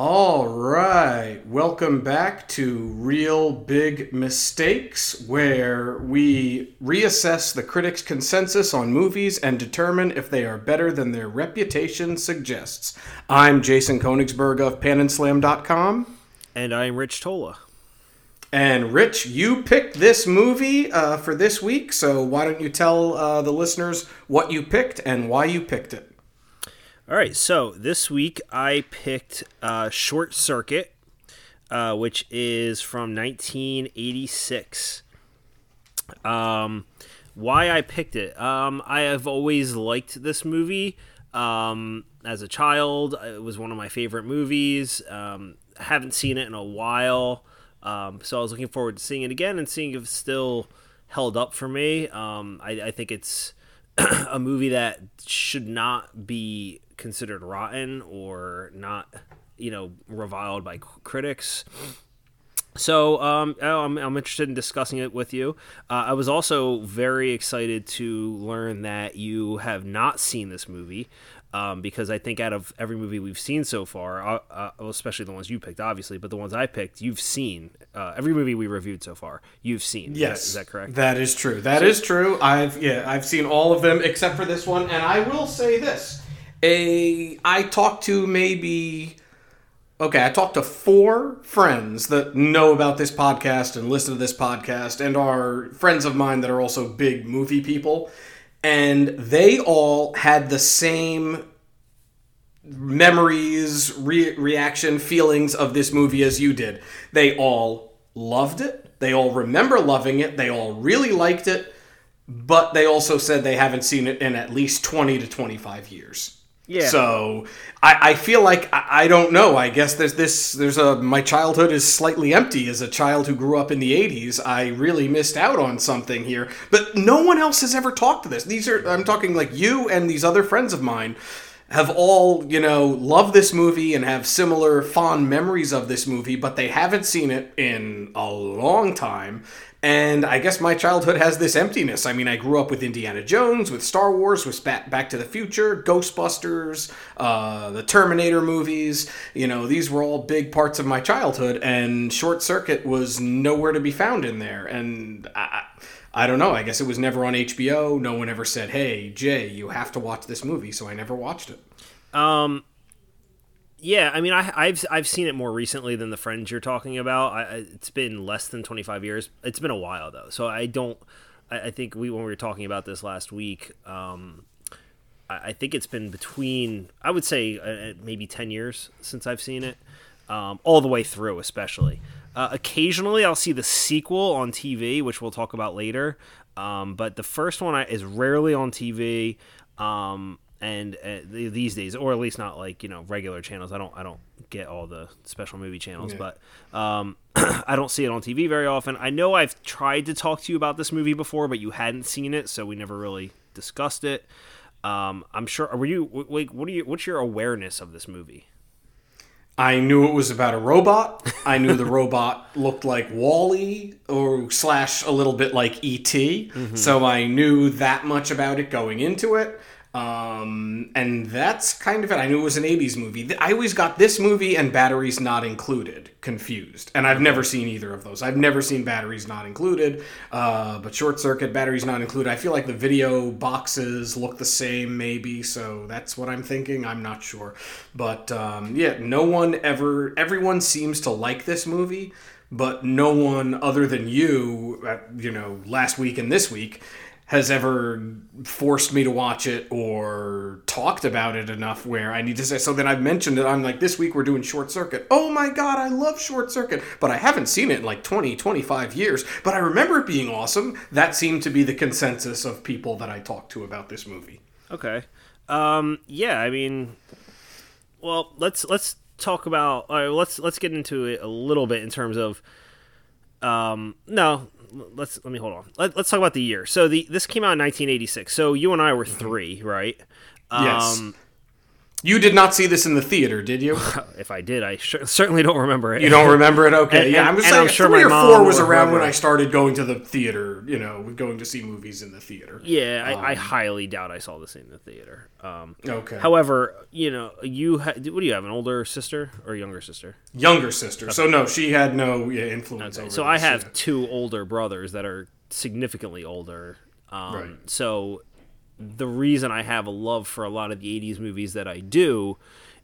All right. Welcome back to Real Big Mistakes, where we reassess the critics' consensus on movies and determine if they are better than their reputation suggests. I'm Jason Konigsberg of PanandSlam.com. And I'm Rich Tola. And Rich, you picked this movie uh, for this week, so why don't you tell uh, the listeners what you picked and why you picked it? All right, so this week I picked uh, Short Circuit, uh, which is from 1986. Um, why I picked it? Um, I have always liked this movie. Um, as a child, it was one of my favorite movies. Um, haven't seen it in a while, um, so I was looking forward to seeing it again and seeing if it's still held up for me. Um, I, I think it's a movie that should not be considered rotten or not, you know, reviled by critics. So um, oh, I'm, I'm interested in discussing it with you. Uh, I was also very excited to learn that you have not seen this movie. Um, because I think out of every movie we've seen so far, uh, uh, especially the ones you picked, obviously, but the ones I picked, you've seen uh, every movie we reviewed so far. You've seen, yes, is that, is that correct? That is true. That so, is true. I've yeah, I've seen all of them except for this one, and I will say this: a I talked to maybe okay, I talked to four friends that know about this podcast and listen to this podcast and are friends of mine that are also big movie people and they all had the same memories, re- reaction, feelings of this movie as you did. They all loved it. They all remember loving it. They all really liked it. But they also said they haven't seen it in at least 20 to 25 years. Yeah. So I, I feel like I, I, don't know. I guess there's this. There's a my childhood is slightly empty as a child who grew up in the '80s. I really missed out on something here, but no one else has ever talked to this. These are I'm talking like you and these other friends of mine have all you know loved this movie and have similar fond memories of this movie, but they haven't seen it in a long time and I guess my childhood has this emptiness. I mean, I grew up with Indiana Jones, with Star Wars, with Back to the Future, Ghostbusters, uh, the Terminator movies. You know, these were all big parts of my childhood, and Short Circuit was nowhere to be found in there. And I, I don't know. I guess it was never on HBO. No one ever said, "Hey, Jay, you have to watch this movie." So I never watched it. Um, yeah, I mean, I, have I've seen it more recently than the friends you're talking about. I, it's been less than 25 years. It's been a while though, so I don't. I, I think we when we were talking about this last week, um, I, I, think it's been between I would say uh, uh maybe 10 years since I've seen it, um, all the way through, especially. Uh, occasionally, I'll see the sequel on TV, which we'll talk about later. Um, but the first one is rarely on TV. Um, and uh, these days, or at least not like you know regular channels. I don't I don't get all the special movie channels, yeah. but um, I don't see it on TV very often. I know I've tried to talk to you about this movie before, but you hadn't seen it, so we never really discussed it. Um, I'm sure. Were you like what are you? What's your awareness of this movie? I knew it was about a robot. I knew the robot looked like WALL-E or slash a little bit like ET. Mm-hmm. So I knew that much about it going into it. Um, and that's kind of it. I knew it was an 80s movie. I always got this movie and Batteries Not Included confused. And I've never seen either of those. I've never seen Batteries Not Included. Uh, but Short Circuit, Batteries Not Included. I feel like the video boxes look the same, maybe. So that's what I'm thinking. I'm not sure. But um, yeah, no one ever, everyone seems to like this movie. But no one other than you, you know, last week and this week has ever forced me to watch it or talked about it enough where I need to say so then I've mentioned it. I'm like this week we're doing short circuit. Oh my god I love short circuit. But I haven't seen it in like 20 25 years. But I remember it being awesome. That seemed to be the consensus of people that I talked to about this movie. Okay. Um yeah I mean well let's let's talk about right, let's let's get into it a little bit in terms of um no let's let me hold on. Let, us talk about the year. So the this came out in 1986. So you and I were three, right? Yes. Um, Um, You did not see this in the theater, did you? If I did, I certainly don't remember it. You don't remember it? Okay, And- yeah. and- I'm just saying, I'm sure three my or four was around when I started going to the theater. You know, going to see movies in the theater. Yeah, I, Um, I highly doubt I saw this in the theater. Um, Okay. However, you know, you ha- what do you have? An older sister or a younger sister? Younger sister. So no, she had no yeah, influence over. So I have yeah. two older brothers that are significantly older. Um, Right. So the reason I have a love for a lot of the '80s movies that I do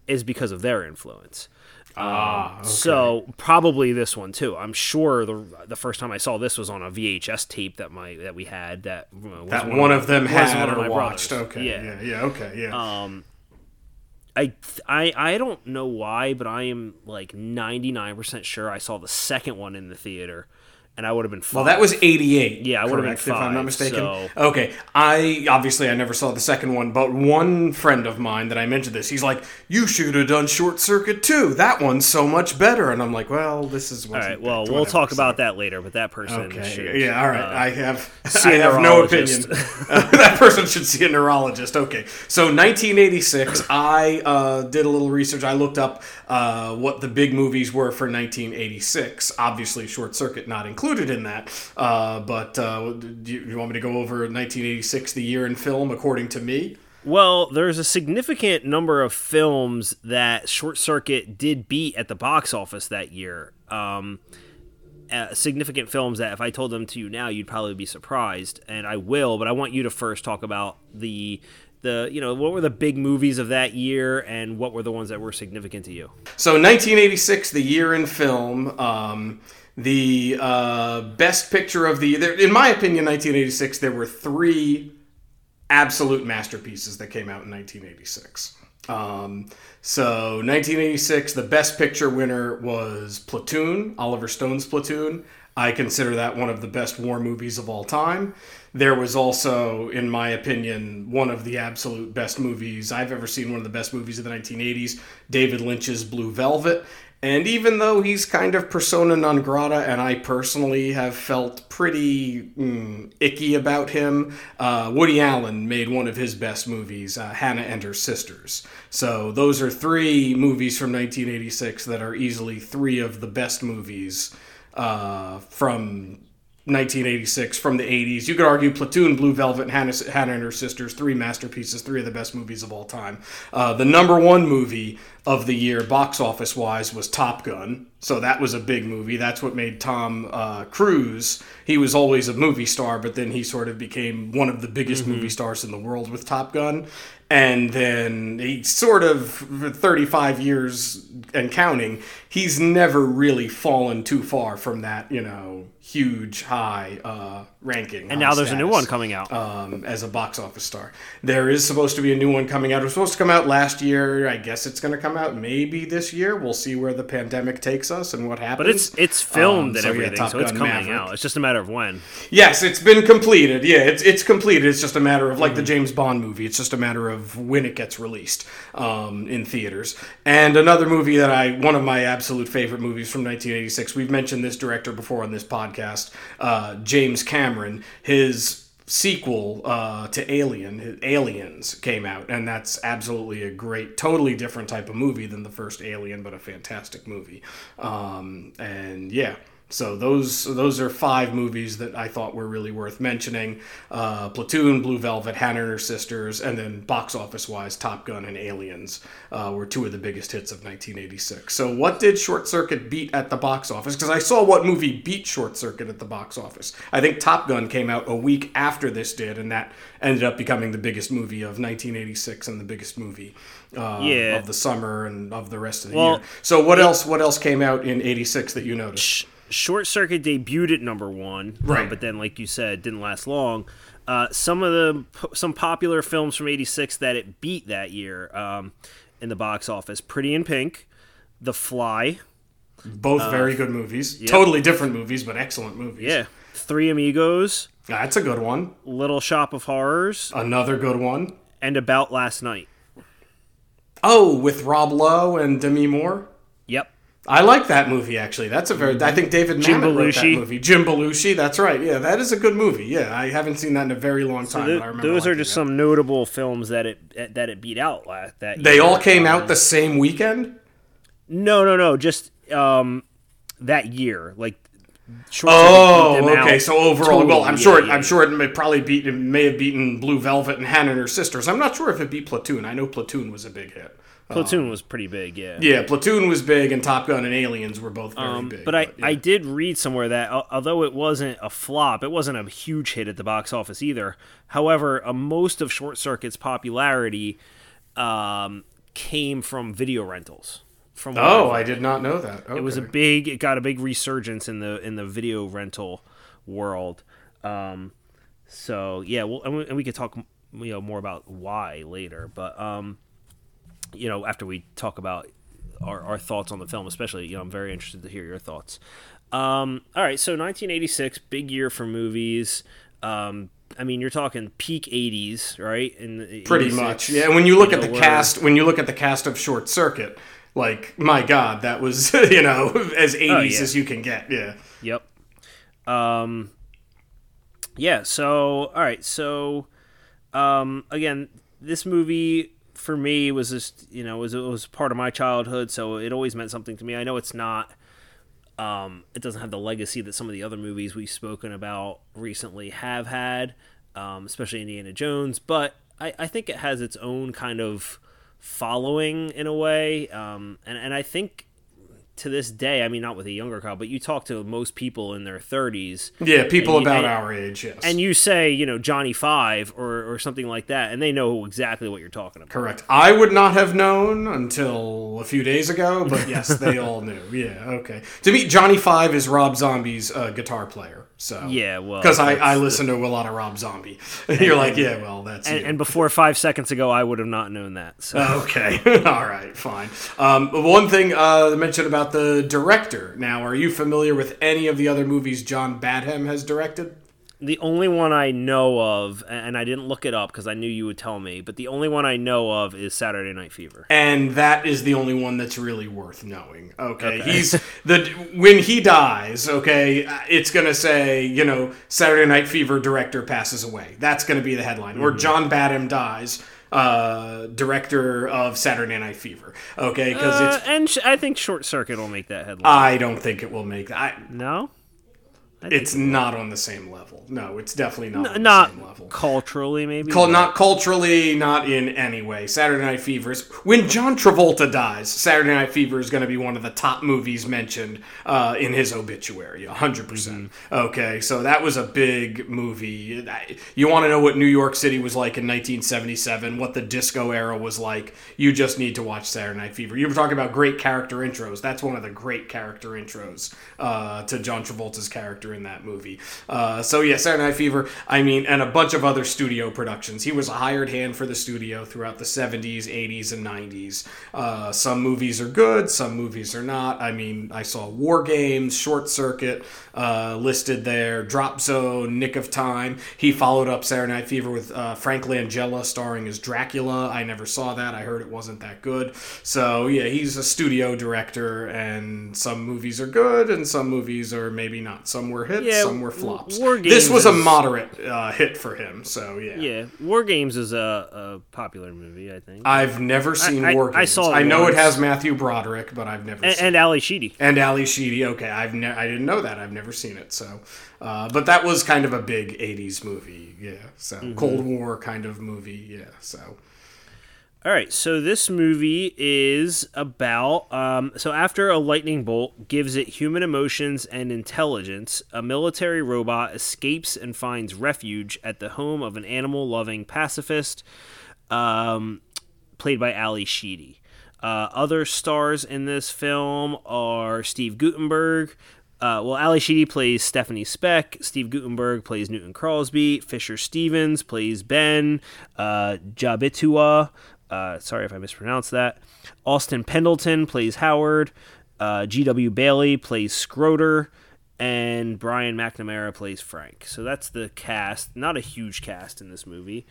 is because of their influence. Ah, okay. So probably this one too. I'm sure the the first time I saw this was on a VHS tape that my that we had that uh, that one of them had one or watched. brothers. Okay. Yeah. Yeah. Yeah. Okay. Yeah. Um, I, I I don't know why, but I am like 99% sure I saw the second one in the theater, and I would have been fine. Well, that was 88. Yeah, I would've been correct, If I'm not mistaken. so- Okay. I obviously I never saw the second one, but one friend of mine that I mentioned this, he's like, "You should have done Short Circuit too. That one's so much better." And I'm like, "Well, this is All right, well, we'll talk about that later, but that person Okay. should, Yeah. All right. uh, I have. see I have no opinion. Uh, that person should see a neurologist. Okay. So 1986. I uh, did a little research. I looked up uh, what the big movies were for 1986. Obviously, Short Circuit not included in that. Uh, but uh, do you, you want me to go over 1986, the year in film, according to me? Well, there's a significant number of films that Short Circuit did beat at the box office that year. Um, uh, significant films that if I told them to you now, you'd probably be surprised, and I will. But I want you to first talk about the the you know what were the big movies of that year, and what were the ones that were significant to you. So 1986, the year in film. Um, the uh, best picture of the there, in my opinion, 1986. There were three absolute masterpieces that came out in 1986. Um, so 1986, the best picture winner was Platoon, Oliver Stone's Platoon. I consider that one of the best war movies of all time. There was also, in my opinion, one of the absolute best movies I've ever seen, one of the best movies of the 1980s, David Lynch's Blue Velvet. And even though he's kind of persona non grata, and I personally have felt pretty mm, icky about him, uh, Woody Allen made one of his best movies, uh, Hannah and Her Sisters. So those are three movies from 1986 that are easily three of the best movies uh, from 1986 from the 80s. You could argue Platoon, Blue Velvet, and Hannah, Hannah and Her Sisters, three masterpieces, three of the best movies of all time. Uh, the number one movie of the year, box office wise, was Top Gun. So that was a big movie. That's what made Tom uh, Cruise. He was always a movie star, but then he sort of became one of the biggest movie stars in the world with Top Gun. And then he sort of, for 35 years and counting, he's never really fallen too far from that, you know, huge high uh, ranking. And now there's a new one coming out. Um, as a box office star. There is supposed to be a new one coming out. It was supposed to come out last year. I guess it's going to come out maybe this year. We'll see where the pandemic takes us and what happens. but it's it's filmed Um, and so, everything, Top so it's coming Maverick. out. It's just a matter of when. Yes, it's been completed. Yeah, it's it's completed. It's just a matter of like Mm-hmm. the James Bond movie. It's just a matter of when it gets released um, in theaters. And another movie that I one of my absolute favorite movies from 1986. We've mentioned this director before on this podcast. Uh, James Cameron. His sequel uh, to Alien, Aliens, came out, and that's absolutely a great, totally different type of movie than the first Alien, but a fantastic movie. Um, and yeah. So those those are five movies that I thought were really worth mentioning: uh, Platoon, Blue Velvet, Hannah and Her Sisters, and then box office wise, Top Gun and Aliens uh, were two of the biggest hits of 1986. So what did Short Circuit beat at the box office? Because I saw what movie beat Short Circuit at the box office. I think Top Gun came out a week after this did, and that ended up becoming the biggest movie of 1986 and the biggest movie uh, Yeah. of the summer and of the rest of the Well, year. So what else? What else came out in '86 that you noticed? Sh- Short Circuit debuted at number one, uh, Right. but then, like you said, didn't last long. Uh, some of the some popular films from '86 that it beat that year um, in the box office: Pretty in Pink, The Fly, Both very good movies. Totally different movies, but excellent movies. yeah, Three Amigos, That's a good one. Little Shop of Horrors, Another good one. and About Last Night. Oh, with Rob Lowe and Demi Moore? I like that movie actually. That's a very. I think David Jim Mamet wrote that Belushi. movie. Jim Belushi. That's right. Yeah, that is a good movie. Yeah, I haven't seen that in a very long time. Th- but I remember those are liking just that. some notable films that it that it beat out la- that They year. all came Um, out the same weekend. No, no, no. Just um, that year, like. Oh, them okay. out So overall, well, totally. I'm Yeah, sure. It, yeah, I'm sure it may probably beat. It may have beaten Blue Velvet and Hannah and her sisters. I'm not sure if it beat Platoon. I know Platoon was a big hit. Platoon was pretty big, yeah. Yeah, Platoon was big, and Top Gun and Aliens were both very big. Um, But I, yeah. I did read somewhere that al- although it wasn't a flop, it wasn't a huge hit at the box office either. However, uh, most of Short Circuit's popularity um, came from video rentals. From Oh, I've I did not know that. Okay. it was a big it got a big resurgence in the in the video rental world um so yeah well and we, and we could talk you know more about why later but um you know after we talk about our, our thoughts on the film especially you know i'm very interested to hear your thoughts um all right so 1986 big year for movies um I mean, you're talking peak '80s, right? In the pretty much. Yeah, when you look you at the where- cast, when you look at the cast of Short Circuit, like my God, that was you know as 80s Oh, yeah. as you can get. Yeah. Yep. Um. Yeah. So, all right. So, um, again, this movie for me was just you know was it was part of my childhood, so it always meant something to me. I know it's not. Um, it doesn't have the legacy that some of the other movies we've spoken about recently have had, um, especially Indiana Jones. But I, I think it has its own kind of following in a way, um, and and I think to this day, I mean, not with a younger crowd, but you talk to most people in their 30s, Yeah, people you- about and- our age, yes. and you say, you know, Johnny Five or, or something like that, and they know exactly what you're talking about. Correct. I would not have known until a few days ago, but yes, they all knew. Yeah, okay. To me, Johnny Five is Rob Zombie's uh, guitar player. So Yeah, well, because I, I listen to a lot of Rob Zombie. You're like, yeah, well, that's And, and before five seconds ago, I would have not known that. So Okay, all right, fine. Um, one thing uh, mentioned about the director. Now, are you familiar with any of the other movies John Badham has directed? The only one I know of, and I didn't look it up because I knew you would tell me, but the only one I know of is Saturday Night Fever. and that is the only one that's really worth knowing. Okay, he's the when he dies. Okay, uh, it's gonna say you know Saturday Night Fever director passes away. That's gonna be the headline. Or John Badham dies. Uh, director of Saturday Night Fever. Okay, because Uh, it's. and sh- I think Short Circuit will make that headline. I don't think it will make that. I, no, I it's not on the same level. No, it's definitely not. on not the same level. culturally, maybe. Cul- not culturally, not in any way. Saturday Night Fever is when John Travolta dies. Saturday Night Fever is going to be one of the top movies mentioned uh, in his obituary. hundred percent. Okay, so that was a big movie. You want to know what New York City was like in 1977? What the disco era was like? You just need to watch Saturday Night Fever. You were talking about great character intros. That's one of the great character intros uh, to John Travolta's character in that movie. Uh, so yeah, Saturday Night Fever. I mean, and a bunch of other studio productions. He was a hired hand for the studio throughout the 70s, 80s, and 90s. Uh, some movies are good, some movies are not. I mean, I saw War Games, Short Circuit uh, listed there, Drop Zone, Nick of Time. He followed up Saturday Night Fever with uh, Frank Langella starring as Dracula. I never saw that. I heard it wasn't that good. So yeah, he's a studio director, and some movies are good, and some movies are maybe not. Some were hits, Yeah, some were flops. War this Games was a moderate uh, hit for him. So yeah. Yeah, War Games is a, a popular movie, I think, I've never seen I- War I Games. saw it I know once. it has Matthew Broderick, but I've never and, seen and Ally Sheedy. and Ally Sheedy. Okay, I've ne- I didn't know that. I've never seen it. So, uh, but that was kind of a big '80s movie. Yeah. So Mm-hmm. Cold War kind of movie. Yeah. So All right, so this movie is about um, so after a lightning bolt gives it human emotions and intelligence, a military robot escapes and finds refuge at the home of an animal-loving pacifist, um, played by Ally Sheedy. Uh, other stars in this film are Steve Guttenberg. Uh, well, Ally Sheedy plays Stephanie Speck. Steve Guttenberg plays Newton Crosby. Fisher Stevens plays Ben. Uh, Jabituya. Uh, sorry if I mispronounced that. Austin Pendleton plays Howard. Uh, G.W. Bailey plays Skroeder. and Brian McNamara plays Frank. So that's the cast. Not a huge cast in this movie.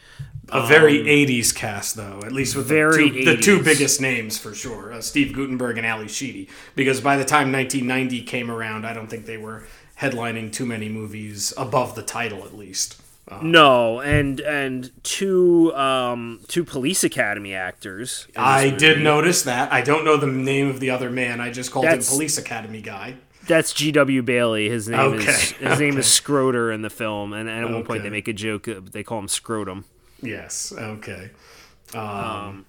A very 80s cast, though, at least with Very the, two, the two biggest names for sure uh, Steve Guttenberg and Ally Sheedy. Because by the time 1990 came around, I don't think they were headlining too many movies above the title, at least. Uh, No, and and two um two police academy actors. I movie. did notice that. I don't know the name of the other man. I just called That's- him Police Academy guy. That's G.W. Bailey. His name is Okay, his name is Skroeder in the film, and, and at one point they make a joke. uh, They call him Scrotum. Yes. Okay. Um,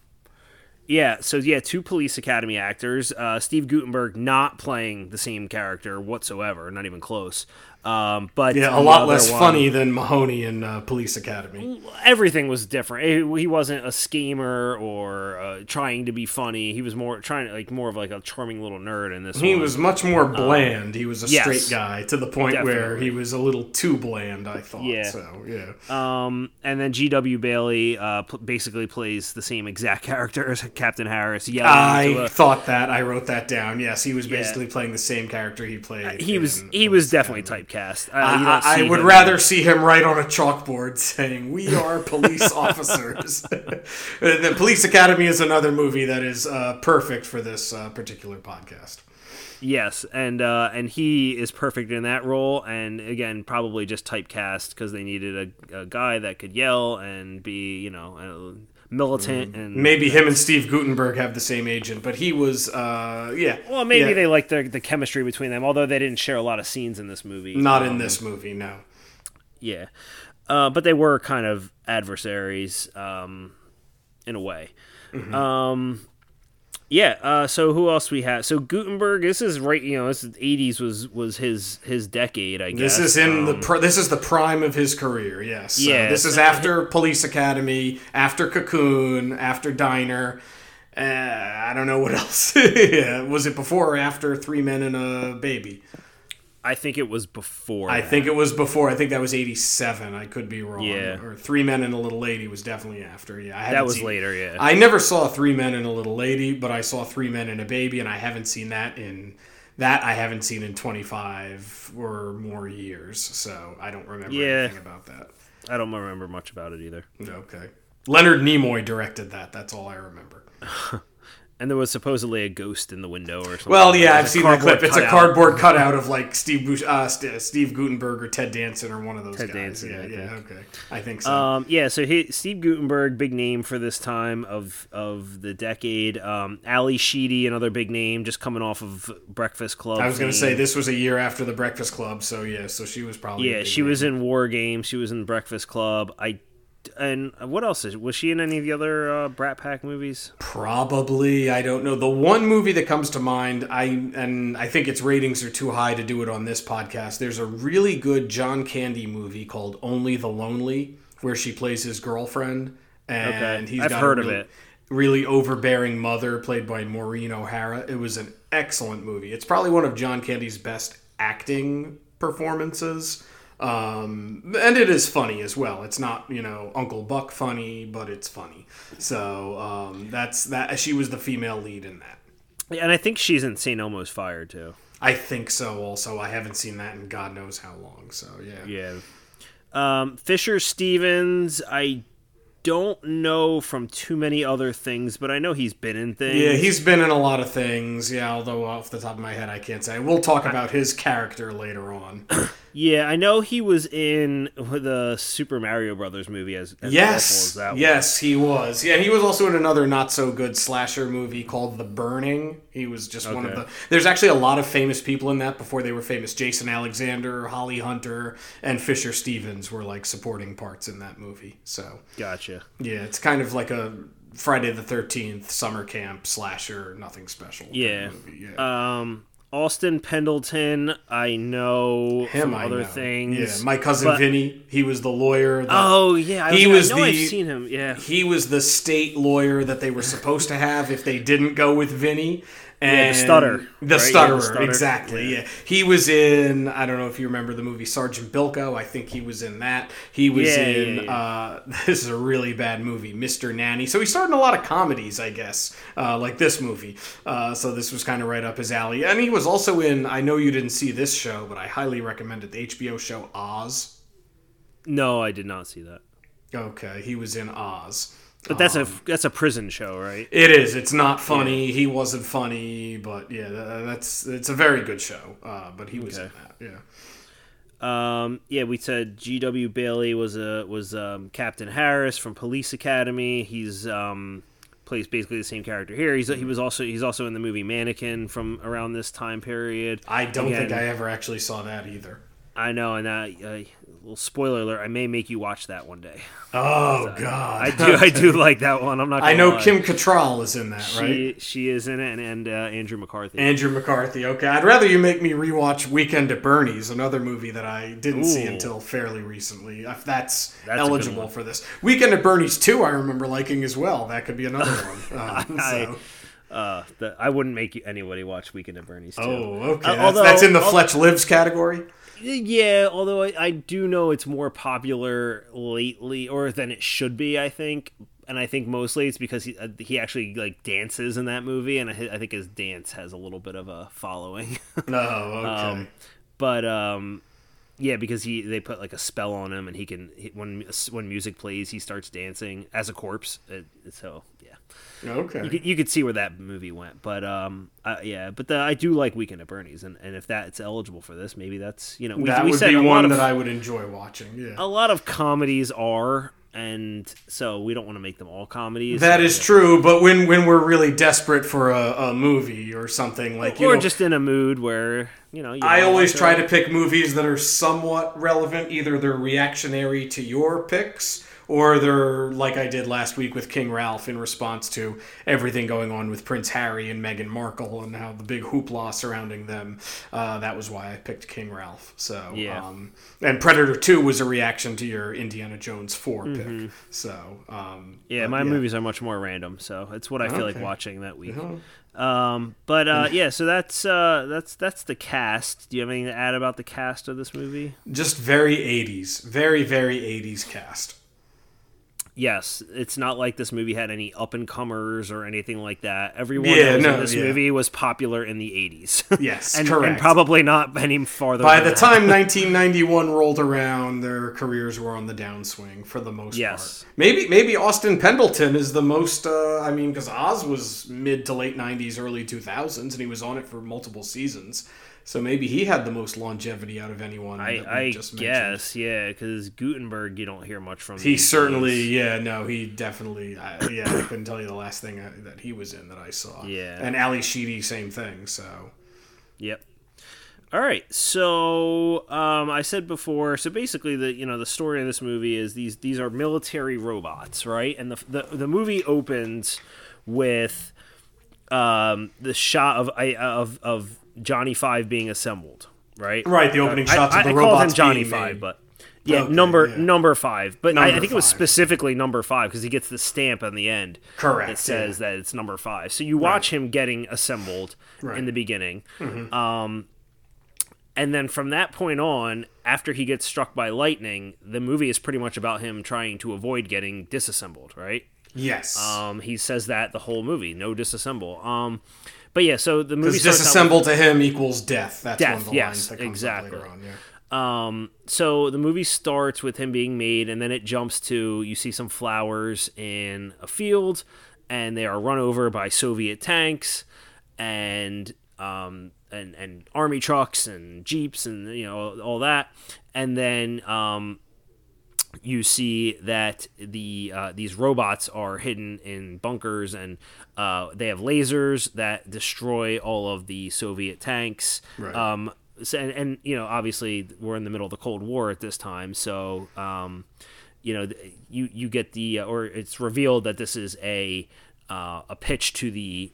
Yeah, so yeah, two police academy actors. Uh, Steve Guttenberg not playing the same character whatsoever, not even close. Um, but yeah, a lot less one- funny than Mahoney in uh, Police Academy. Everything was different. He- He wasn't a schemer or uh, trying to be funny. He was more trying, like more of like a charming little nerd in this. He one. was much more bland. he was a yes. straight guy to the point where he was a little too bland. I thought. Yeah. So yeah. Um, and then G.W. Bailey uh, p- basically plays the same exact character as Captain Harris. Yeah. I thought that. I wrote that down. Yes, he was basically playing the same character he played. he was in he was definitely typecast. You don't I, I would him- rather see him write on a chalkboard saying, "We are police officers." the Police Academy is another movie that is uh, perfect for this uh, particular podcast. Yes, and uh, and he is perfect in that role, and again, probably just typecast because they needed a, a guy that could yell and be, you know, uh, militant and Maybe him and Steve Guttenberg have the same agent, but he was, uh, yeah. well, maybe yeah, they like the the chemistry between them, although they didn't share a lot of scenes in this movie. not in this movie. No. Yeah, uh, but they were kind of adversaries um, in a way. Mm-hmm. Um, yeah. Uh, so who else we have? So Guttenberg. This is right. You know, this is eighties was was his his decade. I guess This is in the Um, pr- this is the prime of his career. Yes. So Yeah, This is after Police Academy, after Cocoon, after Diner. Uh, I don't know what else. yeah. Was it before or after Three Men and a Baby? I think it was before. I that. think it was before. I think that was '87. I could be wrong. Yeah. Or Three Men and a Little Lady was definitely after. Yeah. I that was seen- later. Yeah. I never saw Three Men and a Little Lady, but I saw Three Men and a Baby, and I haven't seen that in that I haven't seen in 25 or more years. So I don't remember Yeah. anything about that. I don't remember much about it either. Okay. Leonard Nimoy directed that. That's all I remember. And there was supposedly a ghost in the window or something. Well, yeah, I've seen the clip. It's a cardboard cutout of like Steve Bush, uh, St- Steve Guttenberg or Ted Danson or one of those Ted guys. Danson, yeah, I yeah, think. okay. I think so. Um, yeah, so he, Steve Guttenberg, big name for this time of of the decade. Um, Ally Sheedy, another big name, just coming off of Breakfast Club. I was going to say this was a year after the Breakfast Club, so yeah, so she was probably Yeah, she name. was in War Games. She was in Breakfast Club. I and what else is was she in any of the other uh, Brat Pack movies? Probably, I don't know. The one movie that comes to mind, I and I think its ratings are too high to do it on this podcast. There's a really good John Candy movie called Only the Lonely, where she plays his girlfriend, and Okay. he's I've got heard a of it. really overbearing mother played by Maureen O'Hara. It was an excellent movie. It's probably one of John Candy's best acting performances. Um, and it is funny as well. It's not, you know, Uncle Buck funny, but it's funny. So um, that's that. She was the female lead in that. Yeah, And I think she's in St. Elmo's Fire too. I think so. Also, I haven't seen that in God knows how long. So yeah. Yeah. Um, Fisher Stevens, I don't know from too many other things, but I know he's been in things. Yeah, he's been in a lot of things. Yeah, although off the top of my head, I can't say. We'll talk about his character later on. Yeah, I know he was in the Super Mario Brothers movie as, as awful as Yes, yes, he was. Yeah, he was also in another not so good slasher movie called The Burning. He was just one of the. There's actually a lot of famous people in that before they were famous. Jason Alexander, Holly Hunter, and Fisher Stevens were like supporting parts in that movie. So Gotcha. Yeah, it's kind of like a Friday the Thirteenth summer camp slasher, nothing special. Yeah. yeah. Um, Austin Pendleton, I know Him, from I other know. things. Yeah, my cousin but- Vinny. He was the lawyer. That, Oh yeah, I He was, was know I've the- seen him. Yeah. he was the state lawyer that they were supposed to have if they didn't go with Vinny. And the stutter, The right? Yeah, stutterer, the stutter. exactly. Yeah. He was in, I don't know if you remember the movie Sergeant Bilko. I think he was in that. He was Yeah, in, yeah, yeah. Uh, this is a really bad movie, Mr. Nanny. So he starred in a lot of comedies, I guess, uh, like this movie. Uh, so this was kind of right up his alley. And he was also in, I know you didn't see this show, but I highly recommend it, the HBO show Oz. No, I did not see that. Okay, he was in Oz. But that's a that's a prison show, right? It is. It's not funny. He wasn't funny, but yeah, that's it's a very good show. Uh, but he was in that. Yeah. Um, yeah, we said G.W. Bailey was a was um, Captain Harris from Police Academy. He's um, plays basically the same character here. He's he was also he's also in the movie Mannequin from around this time period. I don't think I ever actually saw that either. I know, and uh, uh, little spoiler alert: I may make you watch that one day. Oh God. I do, I do like that one. I'm not. Gonna I know lie. Kim Cattrall is in that, She right? she is in it, and, and uh, Andrew McCarthy. Andrew McCarthy. Okay, I'd rather you make me rewatch Weekend at Bernie's, another movie that I didn't see until fairly recently. If that's, That's eligible for this, Weekend at Bernie's too, I remember liking as well. That could be another one. Um, I- so. uh, the, I wouldn't make you, anybody watch Weekend at Bernie's. Too. Oh, okay. Uh, that's, although- that's in the Fletch Lives category. Yeah, although I, I do know it's more popular lately, or than it should be. I think, and I think mostly it's because he uh, he actually like dances in that movie, and I, I think his dance has a little bit of a following. No, okay. Um, but um, yeah, because he they put like a spell on him, and he can he, when when music plays, he starts dancing as a corpse. It, so yeah, okay. you could, you could see where that movie went. But um, I, yeah, but the, I do like Weekend at Bernie's, and, and if that's eligible for this, maybe that's you know we, that we would said be one of that I would enjoy watching. Yeah. a lot of comedies are, and so we don't want to make them all comedies. That is true, but when when we're really desperate for a, a movie or something like you or know, just in a mood where you know. You I always try to pick movies that are somewhat relevant. Either they're reactionary to your picks, or they're like I did last week with King Ralph in response to everything going on with Prince Harry and Meghan Markle and how the big hoopla surrounding them. Uh, that was why I picked King Ralph. So Yeah. um, and Predator Two was a reaction to your Indiana Jones 4 pick. So um, Yeah, my movies are much more random, so it's what I feel like watching that week. Uh-huh. Um, but uh, yeah, so that's uh, that's that's the cast. Do you have anything to add about the cast of this movie? just very 80s, very very 80s cast. Yes, it's not like this movie had any up and comers or anything like that. Everyone Yeah, that was no, in this yeah. movie was popular in the '80s. Yes, and, correct. and probably not any farther. By the that. time 1991 rolled around, their careers were on the downswing for the most Yes. part. Maybe maybe Austin Pendleton is the most. Uh, I mean, because Oz was mid to late 90s, early 2000s, and he was on it for multiple seasons. So maybe he had the most longevity out of anyone. I, that I just mentioned. guess, yeah, because Guttenberg, you don't hear much from. He certainly, days. yeah, no, he definitely, I, yeah, I couldn't tell you the last thing I, that he was in that I saw. Yeah. and Ally Sheedy, same thing. So Yep. All right. So um, I said before. So basically, the you know the story of this movie is these these are military robots, right? And the the, the movie opens with um, the shot of I of of Johnny Five being assembled, right? right, the opening I, shots I, of the I called him Johnny Five, made. but yeah, Okay, number yeah. number five. But I, I Number think it was specifically number five because he gets the stamp on the end. Correct, That says that it's number five. So you watch him getting assembled Right. Mm-hmm. in the beginning. Um, and then from that point on, after he gets struck by lightning, the movie is pretty much about him trying to avoid getting disassembled, right? yes, Um, he says that the whole movie, no disassemble. Um, but yeah, so the movie out with- disassemble to him equals death. That's one Death, of the yes, lines that comes exactly. up later on. Yeah. Um, so the movie starts with him being made, and then it jumps to you see some flowers in a field, and they are run over by Soviet tanks and um, and and army trucks and jeeps and you know all that, and then um, you see that the uh, these robots are hidden in bunkers and uh, they have lasers that destroy all of the Soviet tanks. Right. Um, so, and, and you know, obviously, we're in the middle of the Cold War at this time, so um, you know, you you get the uh, or it's revealed that this is a uh, a pitch to the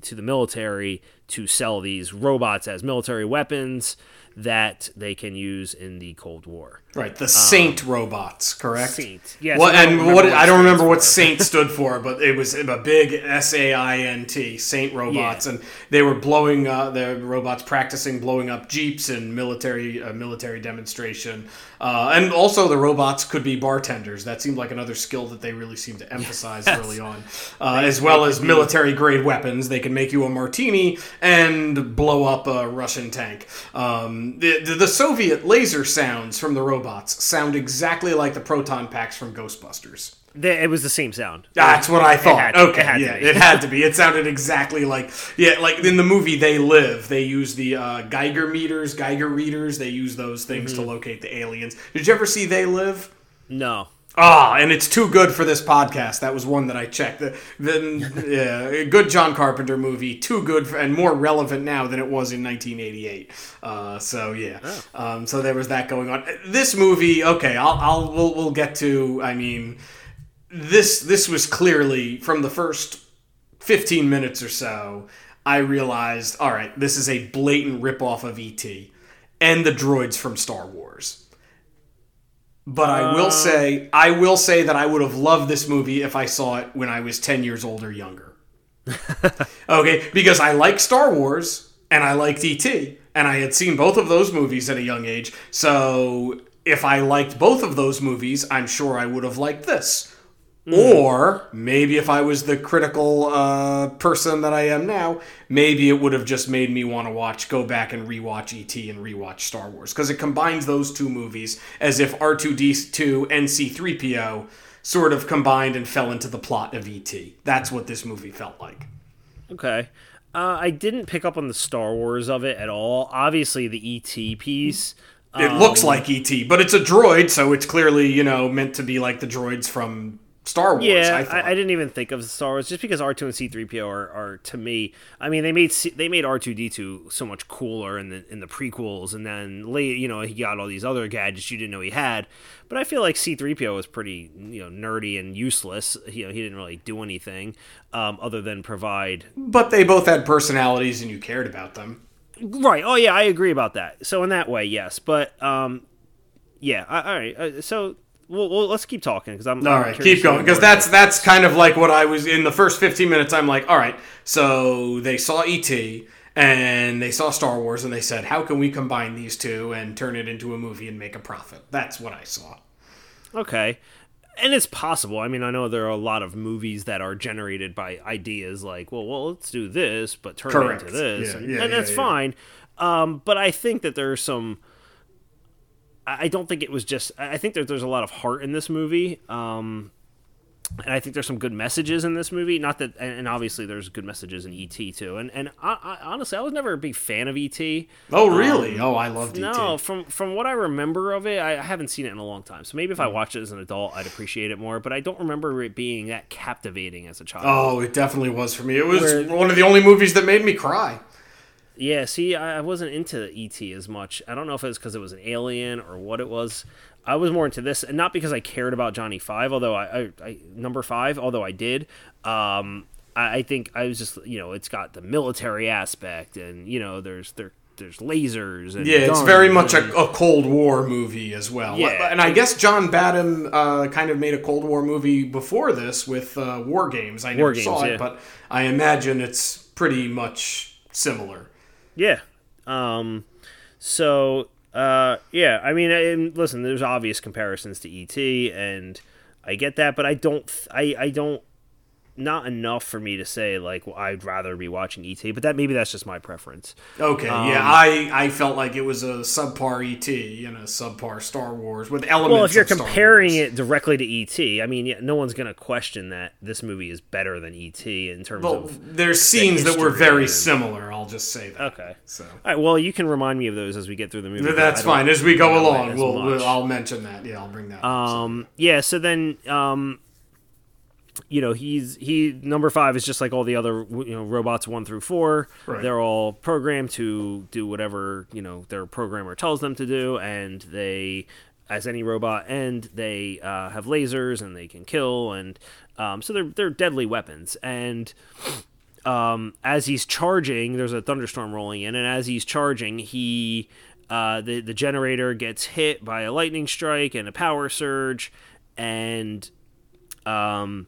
to the military to sell these robots as military weapons that they can use in the Cold War. Right, the Saint robots, correct? Saint, yes. What, I and what what I don't remember what. Saint stood for, but it was a big S A I N T, Saint robots, and they were blowing uh, the robots practicing blowing up jeeps and military uh, military demonstration, uh, and also the robots could be bartenders. That seemed like another skill that they really seemed to emphasize early on, uh, as well as military grade weapons. They can make you a martini and blow up a Russian tank. Um, the, the the Soviet laser sounds from the robots sound exactly like the proton packs from Ghostbusters. It was the same sound. That's what I thought. had okay, it had to yeah, be. it had to be. It sounded exactly like yeah, like in the movie They Live. They use the uh, Geiger meters, Geiger readers. They use those things Mm-hmm. to locate the aliens. Did you ever see They Live? No. Ah, and it's too good for this podcast. That was one that I checked. The, then, yeah, good John Carpenter movie. Too good for, and more relevant now than it was in 1988. Uh, so yeah, um, so there was that going on. This movie, okay, I'll, I'll we'll, we'll get to. I mean, this this was clearly from the first 15 minutes or so. I realized, all right, this is a blatant ripoff of ET and the droids from Star Wars. But I will uh. say, I will say that I would have loved this movie if I saw it when I was 10 years old or younger. okay, because I like Star Wars and I liked E.T., and I had seen both of those movies at a young age. So if I liked both of those movies, I'm sure I would have liked this. Or maybe if I was the critical uh, person that I am now, maybe it would have just made me want to watch, go back and rewatch ET and rewatch Star Wars because it combines those two movies as if R2D2 and C3PO sort of combined and fell into the plot of ET. That's what this movie felt like. Okay. Uh, I didn't pick up on the Star Wars of it at all. Obviously, the ET piece. It looks like ET, but it's a droid, so it's clearly you know meant to be like the droids from Star Wars. Yeah, I I. I, didn't even think of Star Wars just because R two and C three PO are, are to me. I mean, they made C, they made R two D two so much cooler in the in the prequels, and then late, you know, he got all these other gadgets you didn't know he had. But I feel like C three PO was pretty you know nerdy and useless. You know, he didn't really do anything um, other than provide. but they both had personalities, and you cared about them. Right. Oh yeah, I agree about that. So in that way, yes. But um, yeah. I, all right. Uh, so. Well, well, let's keep talking because I'm All I'm right, keep going because that's that's kind of like what I was in the first 15 minutes. I'm like, all right, so they saw ET and they saw Star Wars and they said, how can we combine these two and turn it into a movie and make a profit? That's what I saw. Okay. And it's possible. I mean, I know there are a lot of movies that are generated by ideas like, well, well, let's do this, but turn Correct. it into this, Yeah, and, yeah, and yeah, that's fine. Um, but I think that there are some. I I don't think it was just. I I think that there's a lot of heart in this movie. Um, and I think there's some good messages in this movie. Not that, and and obviously there's good messages in ET too. And and I, I, honestly, I was never a big fan of ET. Oh, really? oh, I loved ET. No, from from what I remember of it, I I haven't seen it in a long time. So maybe if. I watched it as an adult, I'd appreciate it more. But I don't remember it being that captivating as a child. Oh, it definitely was for me. It was Where- one of the only movies that made me cry. Yeah, see, I wasn't into ET as much. I don't know if it was because it was an alien or what it was. I was more into this, and not because I cared about Johnny Five, although I, I, I number five, although I did. Um, I, I think I was just, you know, it's got the military aspect, and you know, there's there there's lasers and Yeah, it's guns very much and- a, a Cold War movie as well. Yeah. And I guess John Badham uh, kind of made a Cold War movie before this with uh, War Games. I never War Games, saw it, yeah. but I imagine it's pretty much similar. Yeah. Um. So, uh, yeah. I mean, and listen, there's obvious comparisons to ET, and I get that, but I don't. I I don't. Not enough for me to say like well, I'd rather be watching ET, but that maybe that's just my preference. Okay, Um, yeah, I, I felt like it was a subpar ET and a subpar Star Wars with elements. Well, if you're comparing it directly to ET, I mean, yeah, no one's gonna question that this movie is better than ET in terms well, of. there's scenes that were very and- similar. I'll just say that. Okay. So All right. Well, you can remind me of those as we get through the movie. that's fine. As we go along, we'll, we'll I'll mention that. Yeah, I'll bring that. up. So- Um, yeah. So then, um, you know, he's he number five is just like all the other you know robots one through four. Right. They're all programmed to do whatever you know their programmer tells them to do, and they, as any robot, and they uh, have lasers and they can kill, and um, so they're they're deadly weapons. And um, as he's charging, there's a thunderstorm rolling in, and as he's charging, he uh, the the generator gets hit by a lightning strike and a power surge, and um,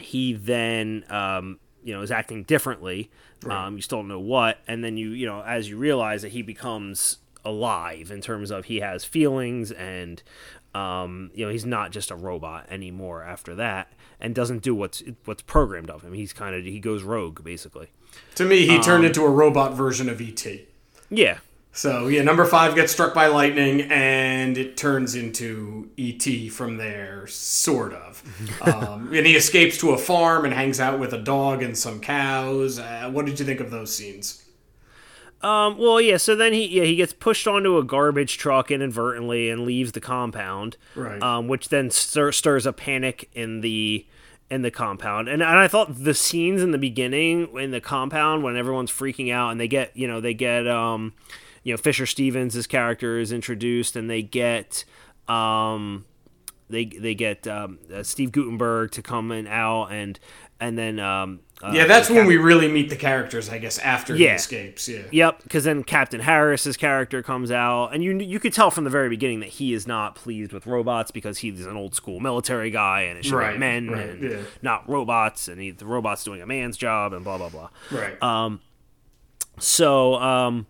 he then um, you know is acting differently. Um, you still don't know what, and then you you know as you realize that he becomes alive in terms of he has feelings and um, you know he's not just a robot anymore after that and doesn't do what's what's programmed of him he's kind of he goes rogue basically To me, he Um, turned into a robot version of ET. yeah So yeah, number five gets struck by lightning, and it turns into ET from there, sort of. um, and he escapes to a farm and hangs out with a dog and some cows. Uh, what did you think of those scenes? Um, well, yeah. So then he yeah he gets pushed onto a garbage truck inadvertently and leaves the compound, Right. Um, which then stir, stirs a panic in the in the compound. And and I thought the scenes in the beginning in the compound when everyone's freaking out and they get you know they get um you know Fisher Stevens' character is introduced and they get um they they get um, uh, Steve Guttenberg to come in out and and then um uh, yeah, that's when we really meet the characters, I guess, after he escapes. Yeah. Yep, because then Captain Harris's character comes out, and you you could tell from the very beginning that he is not pleased with robots because he's an old school military guy and it should Right, men right, and yeah. not robots, and he, the robot's doing a man's job and blah blah blah. Right. Uh, So, um,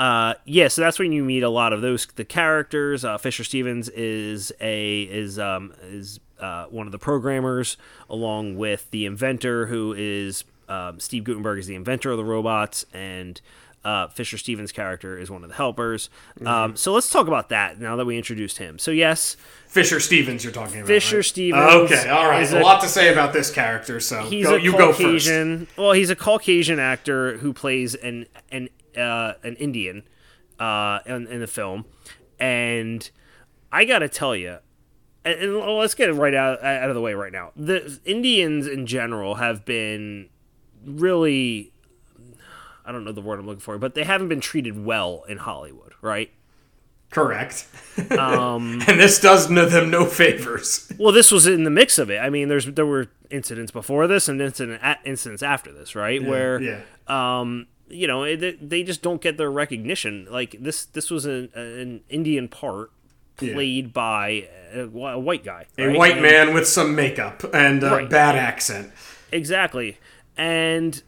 uh, yeah, so that's when you meet a lot of those the characters. Uh, Fisher Stevens is a is um is uh, one of the programmers, along with the inventor, who is um, Steve Guttenberg is the inventor of the robots, and uh, Fisher Stevens' character is one of the helpers. Um, so let's talk about that now that we introduced him. So yes, Fisher Stevens, you're talking about. Fisher right? Stevens Okay, all right. is A, a- lot to say about this character, so he's go, a you go. Caucasian. Well, he's a Caucasian actor who plays an an uh, an Indian uh, in, in the film, and I gotta tell you, and, and let's get it right out out of the way right now. The Indians in general have been really. I don't know the word I'm looking for, but they haven't been treated well in Hollywood, right? Correct. Um, and this does them no favors. Well, this was in the mix of it. I mean, there's there were incidents before this and incident a- incidents after this, right? Where yeah. um, you know, they just don't get their recognition. Like this, this was an, an Indian part Yeah. played by a, a white guy, A right? white And- man with some makeup and a Right. bad accent. exactly, and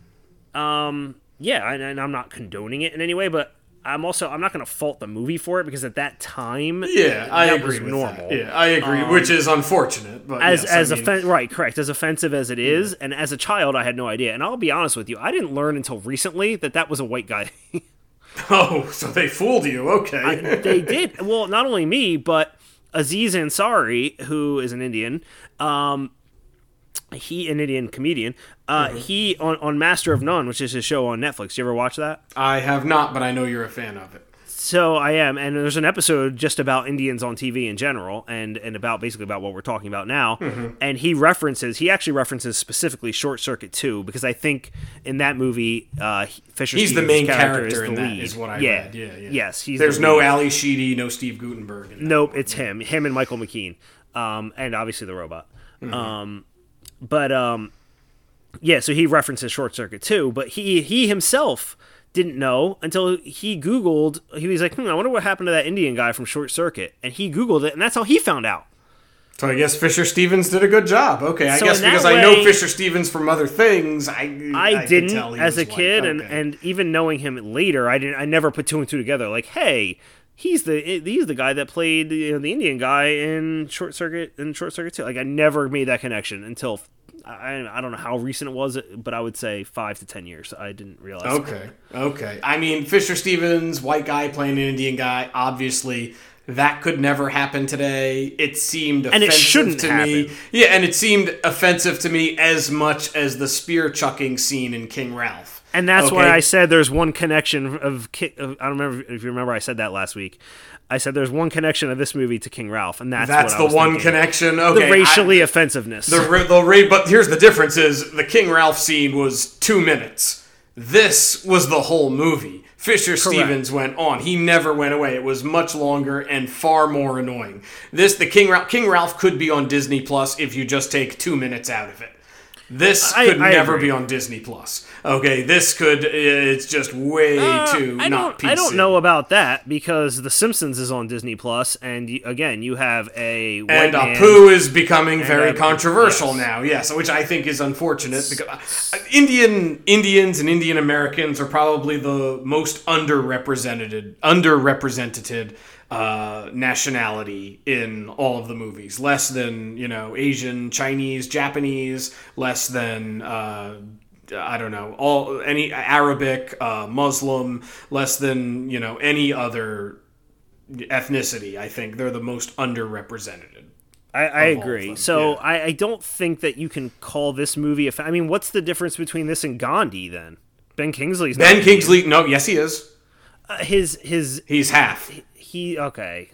um, yeah, and, and I'm not condoning it in any way, but I'm also I'm not going to fault the movie for it because at that time, Yeah, I agree was normal. Um, that. Yeah, I agree, which is unfortunate. But as yes, as I mean, offen- right correct as offensive as it is and as a child i had no idea and i'll be honest with you i didn't learn until recently that that was a white guy oh, so they fooled you. Okay. they did well not only me but aziz ansari who is an indian um he an indian comedian uh Mm-hmm. he on, on master of none which is his show on netflix you ever watch that I have not, but I know you're a fan of it. So I am, and there's an episode just about Indians on TV in general, and and about basically about what we're talking about now. Mm-hmm. And he references, he actually references specifically Short Circuit 2 because I think in that movie, uh, Fisher He's the main character, character is in the that, lead. is what I yeah. read. Yeah, yeah. Yes, he's There's the no lead. Ally Sheedy, no Steve Guttenberg. In that. Nope, it's him, him and Michael McKean, um, and obviously the robot. Mm-hmm. Um, but um, yeah, so he references Short Circuit too, but he he himself didn't know until he Googled. He was like, hmm, I wonder what happened to that Indian guy from Short Circuit, and he Googled it, and that's how he found out. So I guess Fisher Stevens did a good job. Okay, I So guess because I know Fisher Stevens from other things, I I, could didn't as a kid, and Okay. and even knowing him later, I didn't. I never put two and two together. Like, hey, he's the he's the guy that played you know, the Indian guy in Short Circuit in Short Circuit too. Like, I never made that connection until I I don't know how recent it was, but I would say five to ten years. I didn't realize. Okay, okay. I mean, Fisher Stevens, white guy playing an Indian guy, obviously that could never happen today. It seemed offensive it shouldn't to me. happen. Yeah, and it seemed offensive to me as much as the spear chucking scene in King Ralph. And that's why I said there's one connection of, of I don't remember if you remember I said that last week. I said there's one connection of this movie to King Ralph, and that's That's what I the one thinking. connection. Okay, The I- racially offensiveness. The, the ra- but here's the difference: is the King Ralph scene was two minutes. This was the whole movie. Fisher Stevens went on. He never went away. It was much longer and far more annoying. This, the King Ralph, King Ralph could be on Disney Plus if you just take two minutes out of it. This I- could I never agree. be on Disney Plus. Okay, this could. It's just way Uh, too I not. PC. I don't know about that because The Simpsons is on Disney Plus, and y- again, you have a And man- Apu is becoming very Apu, controversial yes. now. Yes, which I think is unfortunate because uh, Indian Indians and Indian Americans are probably the most underrepresented underrepresented uh, nationality in all of the movies. Less than you know Asian, Chinese, Japanese. Less than. Uh, I don't know all any Arabic, uh, Muslim, less than you know any other ethnicity. I think they're the most underrepresented. I, I of all of agree. so yeah. I, I don't think that you can call this movie a. Fa- I mean, what's the difference between this and Gandhi then? Ben Kingsley's not Ben Indian. Kingsley, no, yes, he is. Uh, his his He's half. he okay.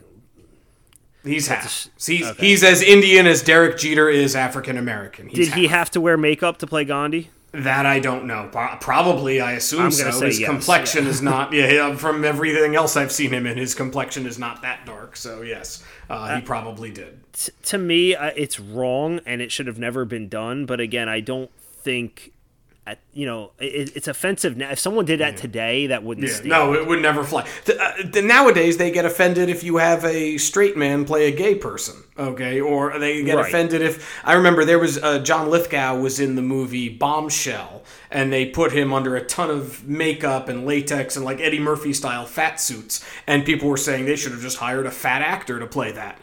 He's half. sh- He's, okay. he's as Indian as Derek Jeter is African American. Did he have to wear makeup to play Gandhi? That I don't know. Probably, I assume I'm so. say his yes, complexion is not. Yeah, yeah, from everything else I've seen him in, his complexion is not that dark. So yes, uh, he probably did. T- to me, uh, it's wrong and it should have never been done. But again, I don't think. At, you know, it, it's offensive now. If someone did that today, that wouldn't Yeah, no, it would never fly. Th- uh, th- nowadays, they get offended if you have a straight man play a gay person, okay? Or they get Right. offended if I remember there was uh, John Lithgow was in the movie Bombshell, and they put him under a ton of makeup and latex and like Eddie Murphy style fat suits, and people were saying they should have just hired a fat actor to play that.